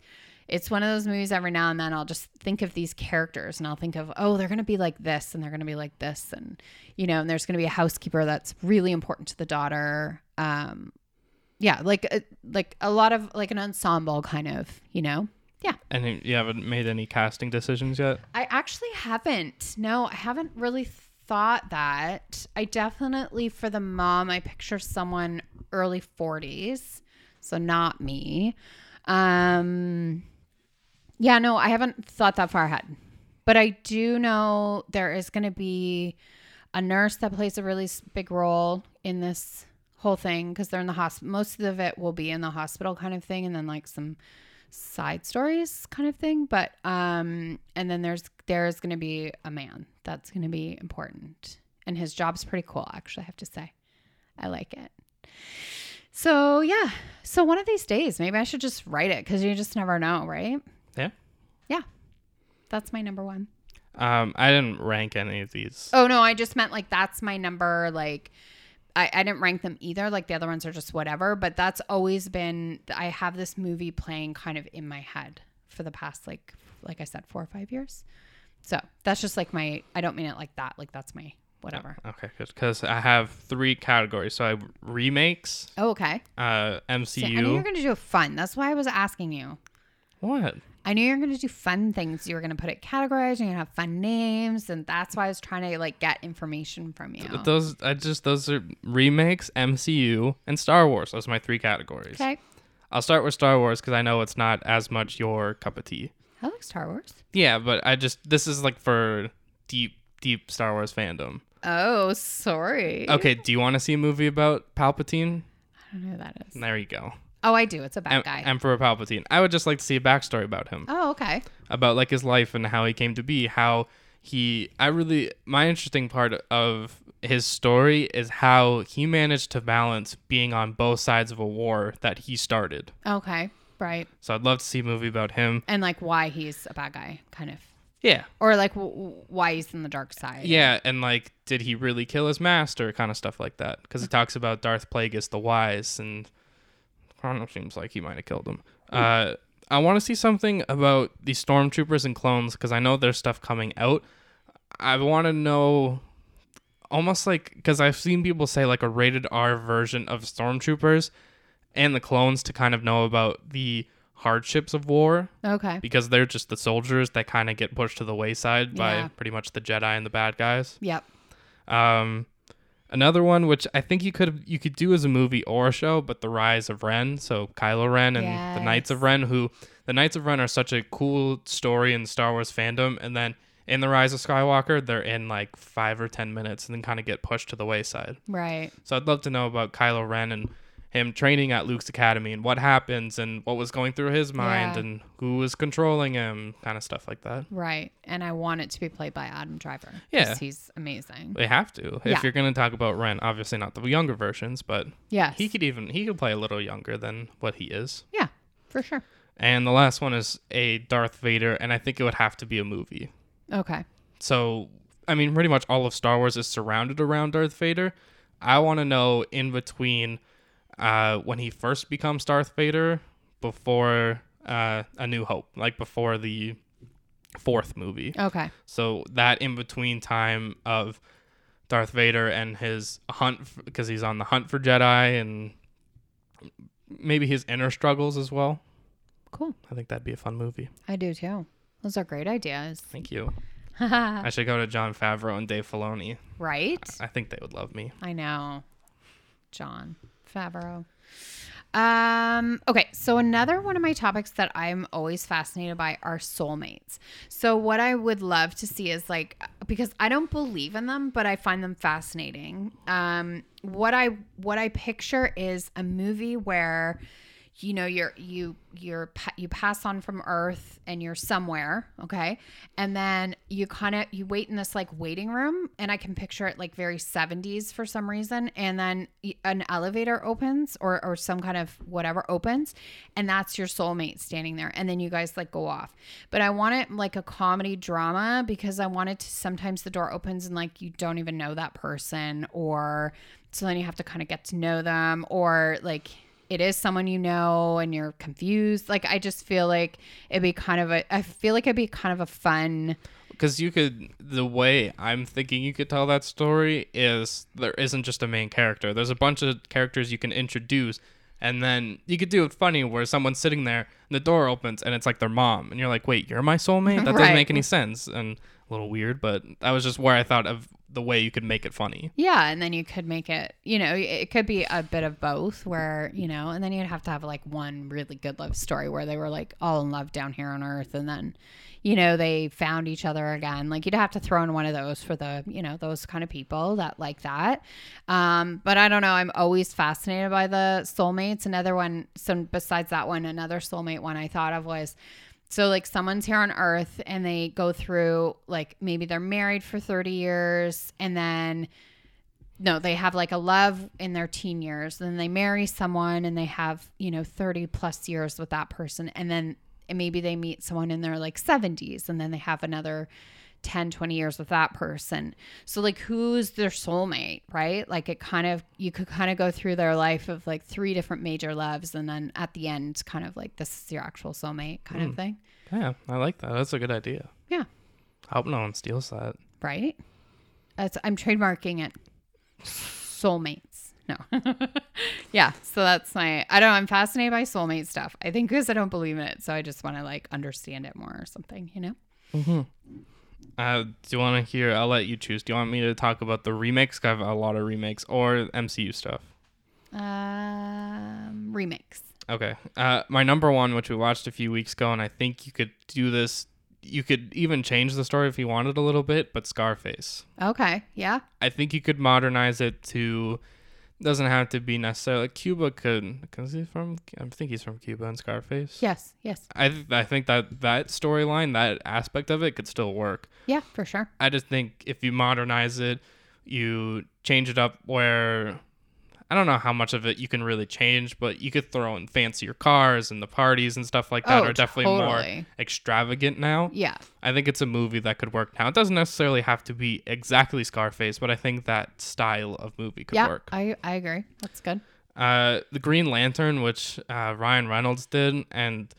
it's one of those movies every now and then I'll just think of these characters and I'll think of, oh, they're going to be like this and they're going to be like this. And, you know, and there's going to be a housekeeper that's really important to the daughter. Um, yeah, like, a, like a lot of like an ensemble kind of, you know? Yeah. And you haven't made any casting decisions yet? I actually haven't. No, I haven't really thought that. I definitely, for the mom, I picture someone early 40s. So not me. Um, yeah, no, I haven't thought that far ahead. But I do know there is going to be a nurse that plays a really big role in this whole thing because they're in the hospital. Most of it will be in the hospital kind of thing, and then like some side stories kind of thing. But um, and then there's there's going to be a man that's going to be important, and his job's pretty cool. Actually, I have to say, I like it. So yeah, so one of these days, maybe I should just write it because you just never know, right? Yeah. Yeah, that's my number one. Um, I didn't rank any of these. Oh no, I just meant like that's my number. Like I, I didn't rank them either. Like the other ones are just whatever. But that's always been. I have this movie playing kind of in my head for the past like like I said four or five years. So that's just like my. I don't mean it like that. Like that's my whatever. Okay, good. Because I have three categories. So I have remakes, Oh, okay. uh, See, I knew you were gonna do a fun. That's why I was asking you. What? I knew you were gonna do fun things. You were gonna put it categorized. You're gonna have fun names, and that's why I was trying to like get information from you. Those I just those are remakes, MCU, and Star Wars. Those are my three categories. Okay. I'll start with Star Wars because I know it's not as much your cup of tea. I like Star Wars. Yeah, but I just this is like for deep, deep Star Wars fandom. Oh, sorry. Okay, do you want to see a movie about Palpatine? I don't know who that is. There you go. Oh, I do. It's a bad Em- guy. Emperor Palpatine. I would just like to see a backstory about him, oh, okay. about like his life and how he came to be. How he, I really, my interesting part of his story is how he managed to balance being on both sides of a war that he started. Okay. Right. So I'd love to see a movie about him. And like why he's a bad guy, kind of. Yeah. Or like w- w- why he's in the dark side. Yeah, and like, did he really kill his master? Kind of stuff like that. Because he talks about Darth Plagueis the Wise, and Chrono seems like he might have killed him. Uh, I want to see something about the stormtroopers and clones because I know there's stuff coming out. I want to know, almost like, because I've seen people say like a rated R version of stormtroopers and the clones to kind of know about the hardships of war Okay. because they're just the soldiers that kind of get pushed to the wayside Yeah. by pretty much the Jedi and the bad guys. Yep. Um, another one which I think you could you could do as a movie or a show, but the Rise of Ren. So Kylo Ren and the Knights of Ren, who the Knights of Ren are such a cool story in Star Wars fandom, and then in the Rise of Skywalker, they're in like five or ten minutes and then kind of get pushed to the wayside. Right. So I'd love to know about Kylo Ren and him training at Luke's academy and what happens and what was going through his mind Yeah. and who was controlling him, kind of stuff like that. Right. And I want it to be played by Adam Driver. Yeah. He's amazing. They have to. Yeah. If you're going to talk about Ren, obviously not the younger versions, but Yes. he could even he could play a little younger than what he is. yeah. For sure. And the last one is a Darth Vader, and I think it would have to be a movie. Okay. So, I mean, pretty much all of Star Wars is surrounded around Darth Vader. I want to know in between uh, when he first becomes Darth Vader before uh, A New Hope, like before the fourth movie. Okay. So that in between time of Darth Vader and his hunt because he's on the hunt for Jedi and maybe his inner struggles as well. Cool. I think that'd be a fun movie. I do too. Those are great ideas. Thank you. <laughs> I should go to Jon Favreau and Dave Filoni. right? I think they would love me. I know. Jon Favreau. Um, okay, so another one of my topics that I'm always fascinated by are soulmates. So what I would love to see is like because I don't believe in them, but I find them fascinating. Um, what I what I picture is a movie where you know you're you you're you pass on from earth and you're somewhere okay? And then you kind of you wait in this like waiting room and i can picture it like very 70s for some reason and then an elevator opens or or some kind of whatever opens and that's your soulmate standing there and then you guys like go off. But i want it like a comedy drama because i want it to sometimes the door opens and like you don't even know that person or so then you have to kind of get to know them or like it is someone you know and you're confused. Like I just feel like it'd be kind of a I feel like it'd be kind of a fun Because you could, the way I'm thinking you could tell that story is there isn't just a main character. There's a bunch of characters you can introduce, and then you could do it funny where someone's sitting there and the door opens and it's like their mom, and you're like, wait, you're my soulmate? That Right. doesn't make any sense. And a little weird, but that was just where I thought of the way you could make it funny. Yeah, and then you could make it, you know, it could be a bit of both where, you know, and then you'd have to have like one really good love story where they were like all in love down here on earth and then, you know, they found each other again. Like you'd have to throw in one of those for the, you know, those kind of people that like that. Um, but I don't know, I'm always fascinated by the soulmates. Another one, so besides that one, another soulmate one I thought of was so like someone's here on earth and they go through like maybe they're married for 30 years and then no, they have like a love in their teen years. Then they marry someone and they have, you know, 30 plus years with that person. And then and maybe they meet someone in their like 70s and then they have another 10, 20 years with that person. So, like, who's their soulmate, right? Like, it kind of, you could kind of go through their life of like three different major loves. And then at the end, kind of like, this is your actual soulmate kind of hmm. thing. Yeah, I like that. That's a good idea. Yeah. I hope no one steals that. Right? That's, I'm trademarking it. Soulmates. No. <laughs> yeah. So that's my, I don't know. I'm fascinated by soulmate stuff. I think because I don't believe in it. So I just want to like understand it more or something, you know? Mm-hmm. Uh, do you want to hear? I'll let you choose. Do you want me to talk about the remakes? I have a lot of remakes or MCU stuff. Um, remakes. Okay. Uh, my number one, which we watched a few weeks ago, and I think you could do this. You could even change the story if you wanted a little bit, but Scarface. Okay. Yeah. I think you could modernize it to. Doesn't have to be necessarily Cuba. Could because he's from. I think he's from Cuba and Scarface. Yes. Yes. I th- I think that that storyline, that aspect of it, could still work. Yeah, for sure. I just think if you modernize it, you change it up where I don't know how much of it you can really change, but you could throw in fancier cars and the parties and stuff like that Oh, are definitely more extravagant now. Yeah. I think it's a movie that could work now. It doesn't necessarily have to be exactly Scarface, but I think that style of movie could Yeah. work. I, I agree. That's good. Uh, the Green Lantern, which uh, Ryan Reynolds did, and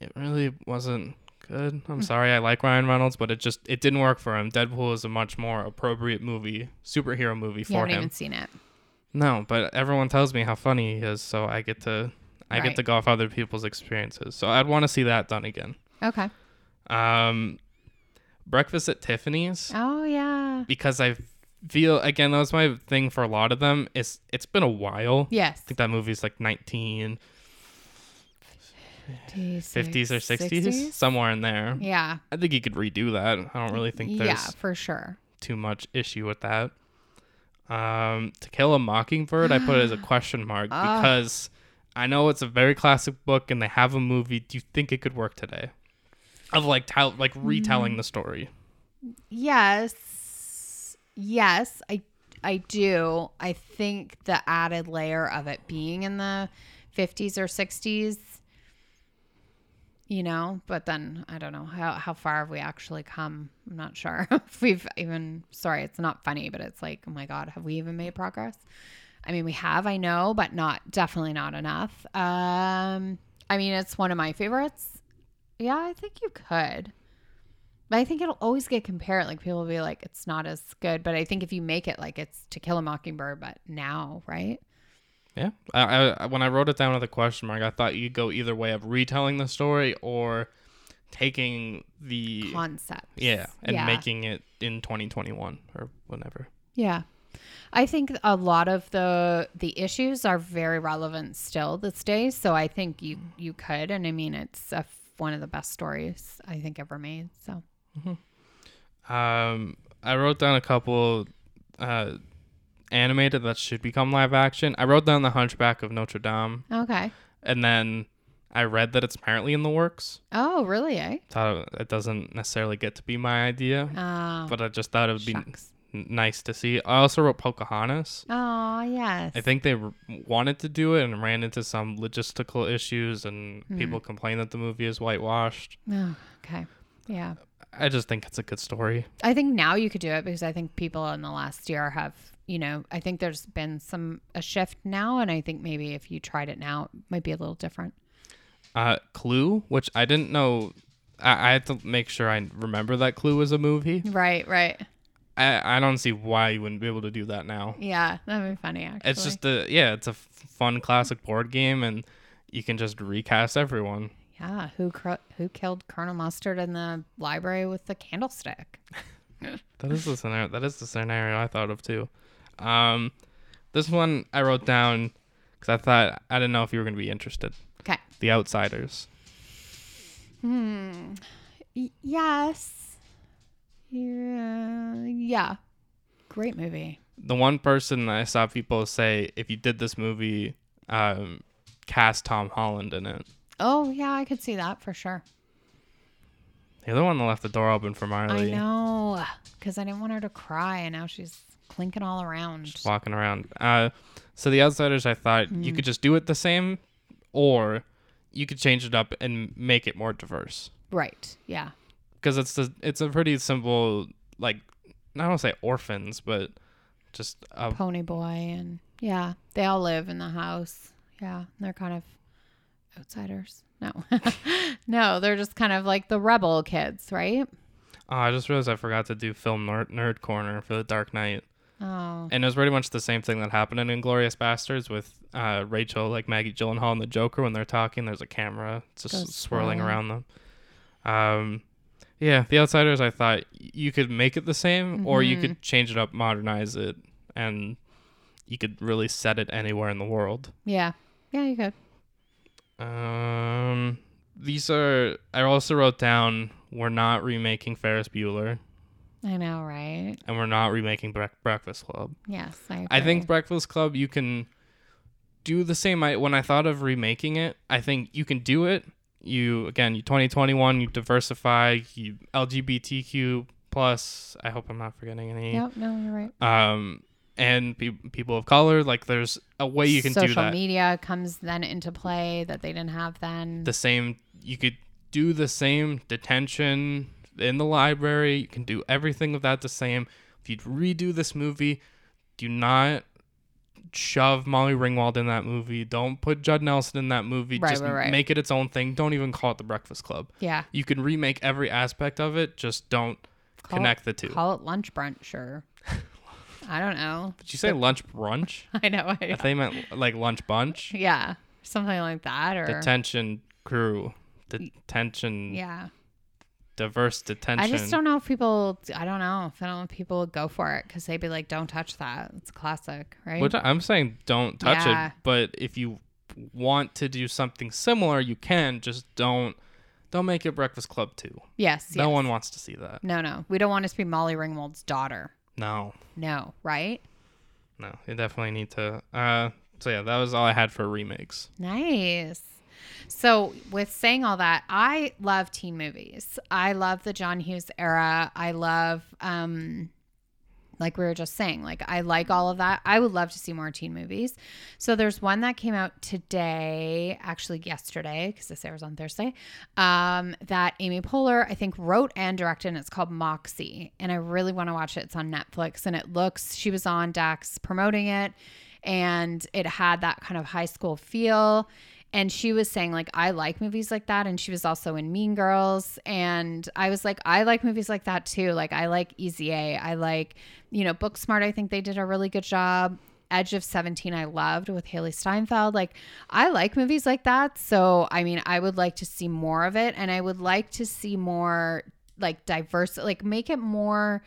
it really wasn't good. I'm sorry, I like Ryan Reynolds, but it just it didn't work for him. Deadpool is a much more appropriate movie, superhero movie for haven't him. even seen it. No, but everyone tells me how funny he is, so I get to I Right. get to go off other people's experiences. So I'd want to see that done again. Okay. Um, Breakfast at Tiffany's Oh, yeah. because I feel again that was my thing for a lot of them. Is it's been a while. Yes. I think that movie's like 19 50s or 60s, somewhere in there. Yeah. I think you could redo that. I don't really think there's Yeah, for sure. too much issue with that. Um, to Kill a Mockingbird, I put it as a <gasps> question mark Ah. because I know it's a very classic book and they have a movie. Do you think it could work today? Of like tell like retelling Mm. the story. Yes. Yes, I I do. I think the added layer of it being in the 50s or 60s you know, but then I don't know how how far have we actually come? I'm not sure <laughs> if we've even sorry, it's not funny, but it's like, oh my god, have we even made progress? I mean, we have, I know, but not definitely not enough. Um I mean, it's one of my favorites. Yeah, I think you could. But I think it'll always get compared. Like people will be like, it's not as good. But I think if you make it like it's To Kill a Mockingbird, but now, right? Yeah. I, I when I wrote it down with a question mark, I thought you'd go either way of retelling the story or taking the concept, yeah and yeah. making it in 2021 or whenever. Yeah. I think a lot of the the issues are very relevant still this day. So I think you you could, and I mean it's a, one of the best stories I think ever made. So Um, I wrote down a couple uh, animated that should become live action. I wrote down The Hunchback of Notre Dame, okay. and then I read that it's apparently in the works. Oh really? Eh? Thought it doesn't necessarily get to be my idea, Oh, but I just thought it would be shucks. n- nice to see. I also wrote Pocahontas. Oh yes. I think they r- wanted to do it and ran into some logistical issues, and Hmm. people complain that the movie is whitewashed. Oh, okay. Yeah. I just think it's a good story. I think now you could do it because I think people in the last year have, you know, I think there's been some a shift now, and I think maybe if you tried it now, it might be a little different. Uh, Clue, which I didn't know. I, I had to make sure I remember that Clue was a movie. Right. Right. I, I don't see why you wouldn't be able to do that now. Yeah, that'd be funny. Actually, It's just a yeah, it's a fun classic board game, and you can just recast everyone. yeah. Who cr- who killed Colonel Mustard in the library with the candlestick? <laughs> That is the scenario. That is the scenario I thought of too. Um, this one I wrote down because I thought I didn't know if you were going to be interested. Okay. The Outsiders. Hmm. Y- yes. Yeah. Yeah. Great movie. The one person that I saw people say if you did this movie, um, cast Tom Holland in it. Oh yeah, I could see that for sure. The other one that left the door open for Marley. I know, because I didn't want her to cry, and now she's clinking all around. walking around. Uh, so the outsiders, I thought Hmm. you could just do it the same, or you could change it up and make it more diverse. Right. Yeah. Because it's the it's a pretty simple like I don't say orphans, but just a, Pony Boy, and yeah, they all live in the house. Yeah, they're kind of outsiders. No, <laughs> no, they're just kind of like the rebel kids, right? oh, I just realized I forgot to do film nerd, nerd corner for the Dark Knight, Oh, and it was pretty much the same thing that happened in Inglourious Basterds with uh, Rachel, like Maggie Gyllenhaal and the Joker when they're talking. There's a camera just swirling around them. Um, yeah, the Outsiders. I thought you could make it the same, or you could change it up, modernize it, and you could really set it anywhere in the world. yeah, yeah, you could. Um, these are. I also wrote down. We're not remaking Ferris Bueller, I know, right? and we're not remaking Bre- Breakfast Club. Yes, I. I think. Breakfast Club you can do the same. I when I thought of remaking it, I think you can do it. You again, you 2021, you diversify, you LGBTQ plus. I hope I'm not forgetting any. Yep. No, you're right. Um, and pe- people of color, like there's a way you can Social do that. Social media comes then into play that they didn't have then. The same. You could do the same detention in the library. You can do everything of that the same. If you redo this movie, do not shove Molly Ringwald in that movie. Don't put Judd Nelson in that movie. Right, just right, right. make it its own thing. Don't even call it the Breakfast Club. yeah. You can remake every aspect of it. Just don't Call connect it, the two. Call it lunch brunch, sure. <laughs> I don't know. Did you say lunch brunch? <laughs> I know. I thought you meant like lunch bunch. yeah, something like that, or Detention crew. Detention. yeah. Diverse detention. I just don't know if people. I don't know if I don't know if people would go for it because they'd be like, "Don't touch that. It's a classic, right?" Which I'm saying don't touch Yeah. it, but if you want to do something similar, you can. Just don't don't make it Breakfast Club 2. yes. No yes. one wants to see that. No, no. We don't want it to be Molly Ringwald's daughter. No. No, right? No. You definitely need to uh so yeah, that was all I had for remakes. Nice. So, with saying all that, I love teen movies. I love the John Hughes era. I love, um, like we were just saying, like I like all of that. I would love to see more teen movies. So, there's one that came out today, actually yesterday, because this airs on Thursday, um, that Amy Poehler, I think, wrote and directed, and it's called Moxie. And I really want to watch it. It's on Netflix, and it looks, she was on Dax promoting it, and it had that kind of high school feel And she was saying, like, I like movies like that. And she was also in Mean Girls. And I was like, I like movies like that too. Like, I like Easy A. I like, you know, Booksmart. I think they did a really good job. Edge of 17 I loved with Hailee Steinfeld. Like I like movies like that. So I mean, I would like to see more of it and I would like to see more like diverse like make it more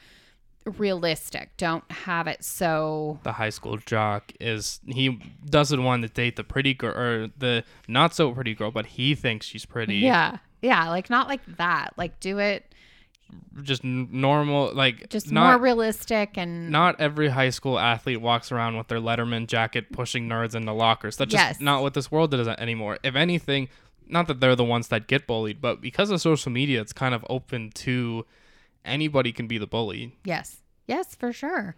realistic. Don't have it so the high school jock is he doesn't want to date the pretty girl or the not so pretty girl, but he thinks she's pretty. Yeah. Yeah, like not like that. Like do it Just normal, like just not more realistic and not every high school athlete walks around with their Letterman jacket pushing nerds into lockers. That's just Yes. not what this world is anymore. If anything, not that they're the ones that get bullied, but because of social media, it's kind of open to anybody can be the bully. Yes. Yes, for sure.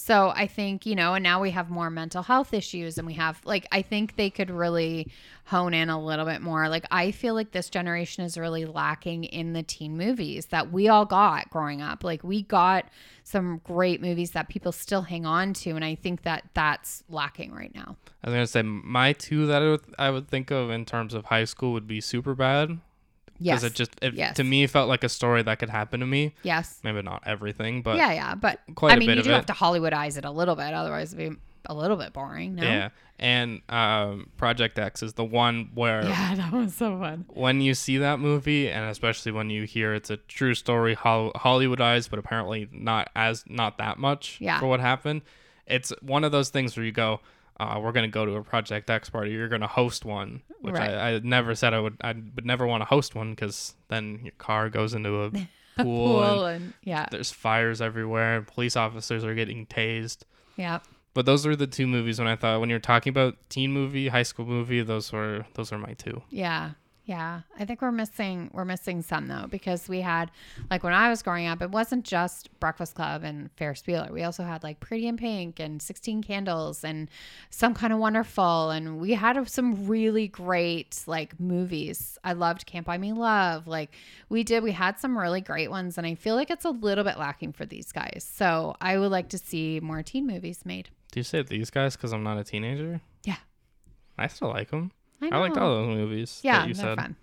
So I think, you know, and now we have more mental health issues and we have like I think they could really hone in a little bit more. Like I feel like this generation is really lacking in the teen movies that we all got growing up. Like we got some great movies that people still hang on to and I think that that's lacking right now. I was gonna say my two that I would, I would think of in terms of high school would be super bad Yes. because it just it, Yes. to me felt like a story that could happen to me. yes. Maybe not everything, but yeah, yeah, but quite I mean, you do have to Hollywoodize it a little bit otherwise it'd be a little bit boring, no? yeah. And um, Project X is the one where Yeah, <laughs> that was so fun. when you see that movie and especially when you hear it's a true story Hol- hollywoodized but apparently not as not that much Yeah. for what happened it's one of those things where you go uh, we're gonna go to a project x party you're gonna host one which Right. I, I never said i would i would never want to host one because then your car goes into a <laughs> pool, Pool and and yeah. there's fires everywhere and police officers are getting tased Yeah. but those were the two movies when i thought when you're talking about teen movie high school movie those were those were my two Yeah. Yeah. I think we're missing we're missing some though because we had like when I was growing up it wasn't just Breakfast Club and Ferris Bueller. We also had like Pretty in Pink and 16 Candles and Some Kind of Wonderful and we had some really great like movies. I loved Can't Buy Me Love. Like we did we had some really great ones and I feel like it's a little bit lacking for these guys. So I would like to see more teen movies made. do you say these guys because i'm not a teenager Yeah. i still like them I, I liked all those movies. Yeah, that you they're said. fun.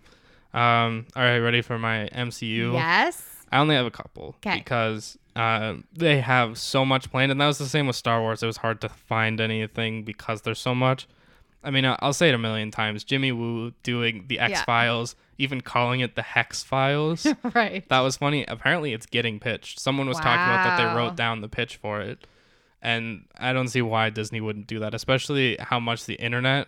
Um, all right, ready for my MCU? Yes. I only have a couple 'Kay. because uh, they have so much planned, and that was the same with Star Wars. It was hard to find anything because there's so much. I mean, I'll say it a million times. Jimmy Woo doing the X Files, even calling it the Hex Files. <laughs> right. that was funny. Apparently, it's getting pitched. Someone was talking about that they wrote down the pitch for it, and I don't see why Disney wouldn't do that, especially how much the internet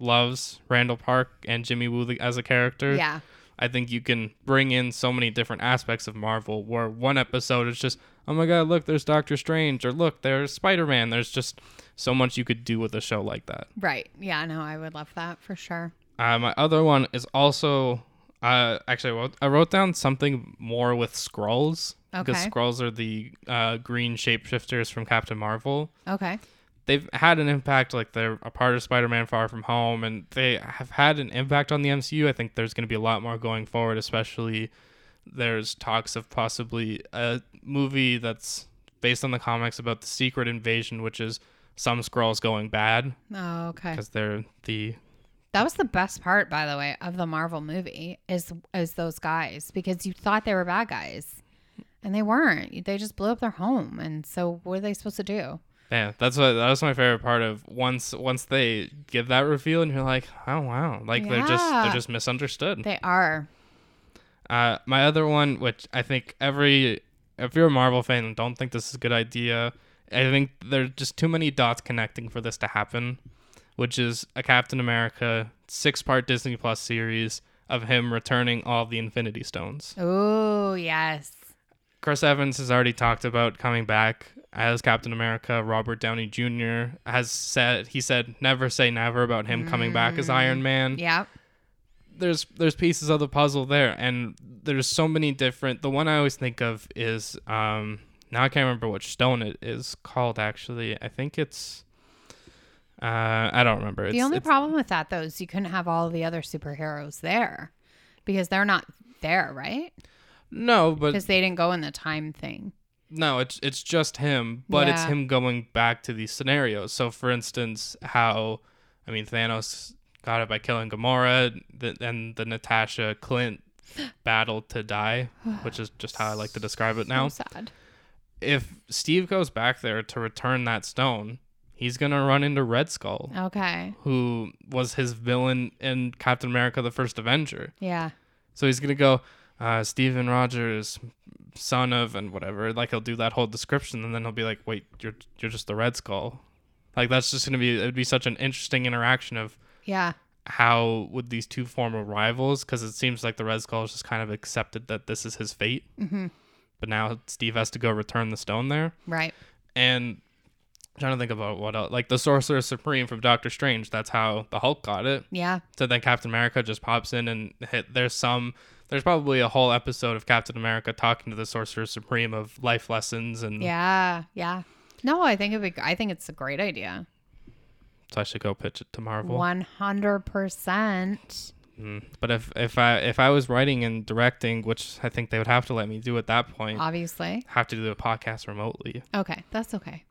loves Randall Park and Jimmy Woo as a character. Yeah. I think you can bring in so many different aspects of Marvel where one episode is just, oh my god, look, there's Doctor Strange, or look, there's Spider Man. There's just so much you could do with a show like that. Right. Yeah, no, I would love that for sure. Uh, my other one is also, uh, actually, I wrote, I wrote down something more with Skrulls. Because Okay. Skrulls are the uh, green shapeshifters from Captain Marvel. Okay. They've had an impact, like they're a part of Spider Man Far From Home, and they have had an impact on the MCU. I think there's going to be a lot more going forward, especially there's talks of possibly a movie that's based on the comics about the secret invasion, which is some Skrulls going bad Oh, okay. because they're the That was the best part, by the way, of the Marvel movie is is those guys because you thought they were bad guys, and they weren't. They just blew up their home, and so what are they supposed to do? Yeah, that's what that was my favorite part of once once they give that reveal and you're like, oh wow, like they're just they're just misunderstood. They are. Uh, my other one, which I think every if you're a Marvel fan don't think this is a good idea, I think there's just too many dots connecting for this to happen, which is a Captain America six part Disney Plus series of him returning all the Infinity Stones. Oh yes. Chris Evans has already talked about coming back as Captain America. Robert Downey Jr. has said he said never say never about him coming back as Iron Man. Yeah. There's there's pieces of the puzzle there, and there's so many different. The one I always think of is um now I can't remember which stone it is called. Actually, I think it's. Uh, I don't remember. It's, the only problem with that though is you couldn't have all the other superheroes there because they're not there, right? no, but Because they didn't go in the time thing. No, it's it's just him, but it's him going back to these scenarios. So, for instance, how I mean Thanos got it by killing Gamora, the, and the Natasha Clint <gasps> battle to die, which is just how I like to describe it now. So sad. If Steve goes back there to return that stone, he's gonna run into Red Skull, Okay. who was his villain in Captain America: The First Avenger. Yeah. So he's gonna go, uh, Steven Rogers, son of, and whatever. Like he'll do that whole description, and then he'll be like, "Wait, you're you're just the Red Skull." Like that's just gonna be it would be such an interesting interaction of Yeah. how would these two form of rivals? Because it seems like the Red Skull has just kind of accepted that this is his fate. Mm-hmm. But now Steve has to go return the stone there, Right. and I'm trying to think about what else. Like the Sorcerer Supreme from Doctor Strange. That's how the Hulk got it. Yeah. So then Captain America just pops in and hit. There's some. There's probably a whole episode of Captain America talking to the Sorcerer Supreme of life lessons, and Yeah. Yeah. No, I think it'd be. I think it's a great idea. so I should go pitch it to Marvel. One hundred percent. Mm. But if if I if I was writing and directing, which I think they would have to let me do at that point, Obviously. have to do the podcast remotely Okay, that's okay.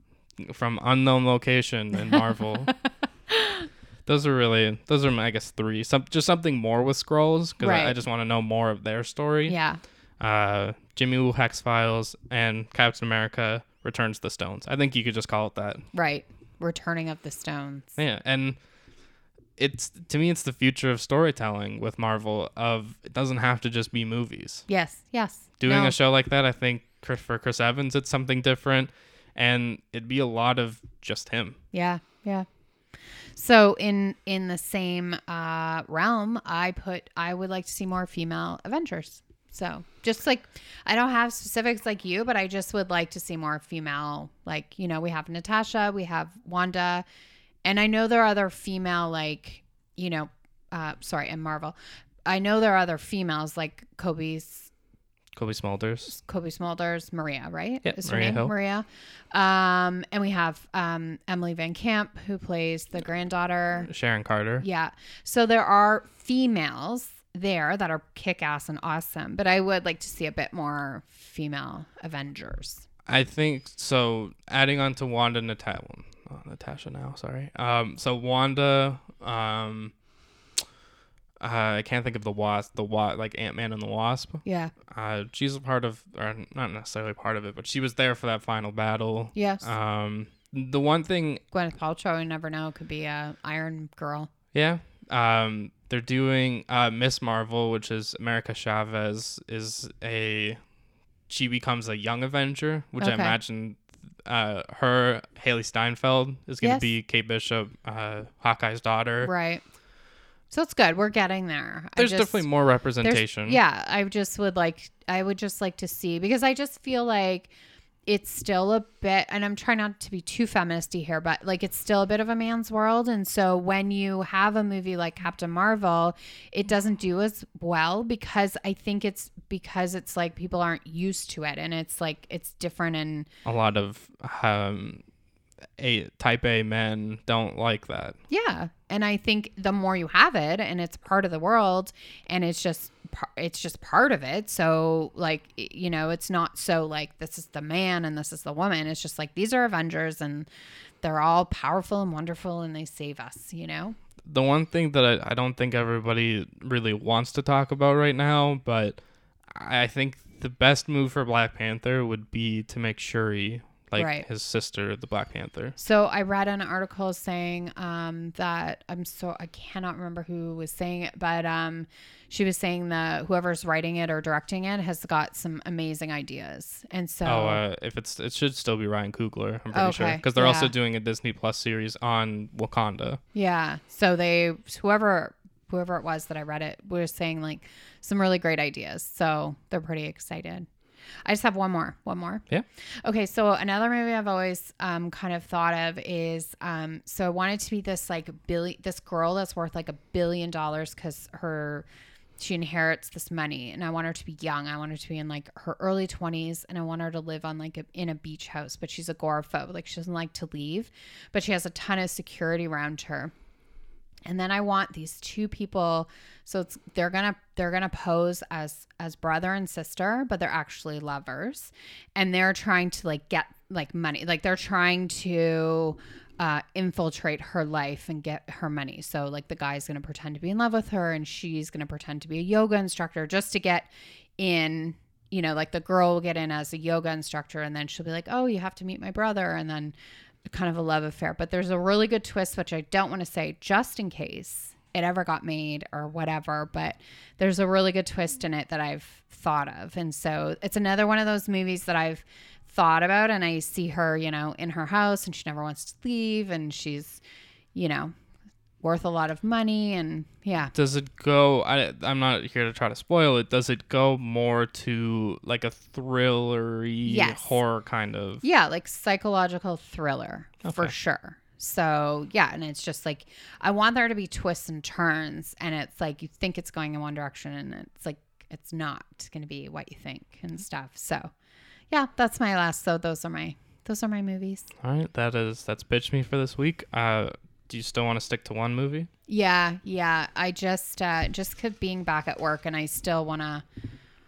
from unknown location in Marvel. <laughs> those are really those are my I guess three. Some just something more with Skrulls because I, I just want to know more of their story. Yeah. uh, Jimmy Woo Hex Files, and Captain America Returns the Stones. I think you could just call it that. Right. Returning of the Stones. Yeah, and it's to me, it's the future of storytelling with Marvel. Of it doesn't have to just be movies. Yes. Yes. Doing No. a show like that, I think for Chris Evans, it's something different, and it'd be a lot of just him. Yeah, yeah. So in in the same uh, realm, I put I would like to see more female Avengers. So just like I don't have specifics like you, but I just would like to see more female. Like you know, we have Natasha, we have Wanda, and I know there are other female like you know, uh, sorry, and Marvel. I know there are other females like Cobie's Cobie Smulders. Cobie Smulders, Maria, right? Yep, Is her Maria name Hill. Maria? Um, and we have um, Emily Van Camp, who plays the granddaughter. Sharon Carter. Yeah. So there are females there that are kick ass and awesome, but I would like to see a bit more female Avengers. I think so. Adding on to Wanda Natasha, oh, Natasha now. Sorry. Um. So Wanda. Um. Uh, I can't think of the wasp. The wa- like Ant Man and the Wasp. Yeah. Uh, she's a part of, or not necessarily part of it, but she was there for that final battle. Yes. Um. The one thing, Gwyneth Paltrow, you never know, could be a Iron Girl. yeah. Um. They're doing uh Miss Marvel, which is America Chavez, is a. She becomes a young Avenger, which I imagine uh, her Hailee Steinfeld is going to Yes. be Kate Bishop, uh, Hawkeye's daughter. Right. So it's good. We're getting there. There's just- definitely more representation. Yeah, I just would like I would just like to see because I just feel like it's still a bit and I'm trying not to be too feministy here, but like it's still a bit of a man's world. And so when you have a movie like Captain Marvel, it doesn't do as well because I think it's because it's like people aren't used to it and it's like it's different and a lot of um, a type A men don't like that. Yeah, and I think the more you have it, and it's part of the world, and it's just it's just part of it. So like you know, it's not so like this is the man and this is the woman. It's just like these are Avengers, and they're all powerful and wonderful, and they save us. You know. The one thing that I, I don't think everybody really wants to talk about right now, but I think the best move for Black Panther would be to make Shuri like Right. his sister, the Black Panther. So I read an article saying um, that I'm so I cannot remember who was saying it, but um, she was saying that whoever's writing it or directing it has got some amazing ideas, and so Oh, uh, if it's it should still be Ryan Coogler. I'm pretty sure because they're also doing a Disney Plus series on Wakanda. Yeah. So they whoever whoever it was that I read it was saying like some really great ideas. So they're pretty excited. I just have one more. One more. Yeah. Okay. So another movie I've always um, kind of thought of is um, so I wanted to be this like billion this girl that's worth like a billion dollars because her she inherits this money and I want her to be young. I want her to be in like her early 20s and I want her to live on like a, in a beach house, but she's agoraphobe. Like she doesn't like to leave, but she has a ton of security around her. And then I want these two people so it's they're to they're to pose as as brother and sister, but they're actually lovers. And they're trying to like get like money. Like they're trying to uh, infiltrate her life and get her money. So, like, the guy's to pretend to be in love with her and she's to pretend to be a yoga instructor just to get in. You know, like the girl will get in as a yoga instructor and then she'll be like, oh, you have to meet my brother. And then kind of a love affair. But there's a really good twist, which I don't want to say just in case it ever got made or whatever. But there's a really good twist in it that I've thought of. And so it's another one of those movies that I've thought about and I see her, you know, in her house and she never wants to leave and she's, you know, worth a lot of money and yeah. Does it go? I I'm not here to try to spoil it. Does it go more to like a thrillery Yes. horror kind of? Yeah, like psychological thriller for sure. So yeah, and it's just like I want there to be twists and turns, and it's like you think it's going in one direction, and it's like it's not going to be what you think and stuff. So yeah, that's my last. So those are my those are my movies. All right, that is that's bitch me for this week. Uh, do you still want to stick to one movie? Yeah, yeah. I just uh just kept being back at work, and I still want to.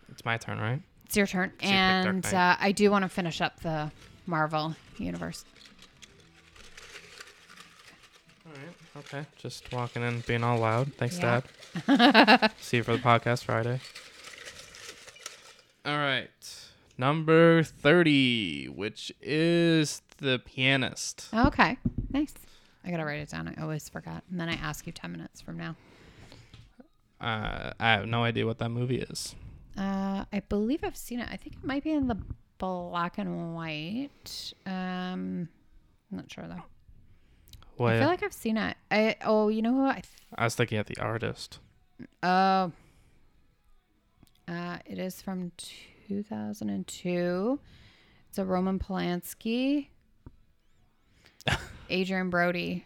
It's my turn, right? It's your turn, and uh, I do want to finish up the Marvel universe. All right. Okay. Just walking in, being all loud. Thanks, Yeah. Dad. <laughs> See you for the podcast Friday. All right. Number 30, which is The Pianist. Okay, nice. I gotta write it down. I always forgot, and then I ask you ten minutes from now. Uh, I have no idea what that movie is. Uh, I believe I've seen it. I think it might be in the black and white. Um, I'm not sure though. What? I feel like I've seen it. I oh, you know who I? Th- I was thinking of The Artist. oh, uh, it is from 2002. It's a Roman Polanski. <laughs> Adrien Brody.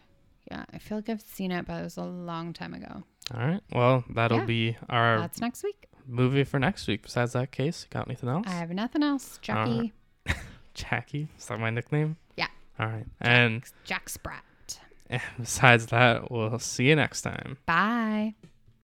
Yeah, I feel like I've seen it, but it was a long time ago. All right. Well, that'll Yeah. be our That's next week. movie for next week. Besides that case, got anything else? I have nothing else. Jackie. <laughs> Jackie. Is that my nickname? Yeah. All right. And, Jack Sprat. and <laughs> besides that, we'll see you next time. Bye.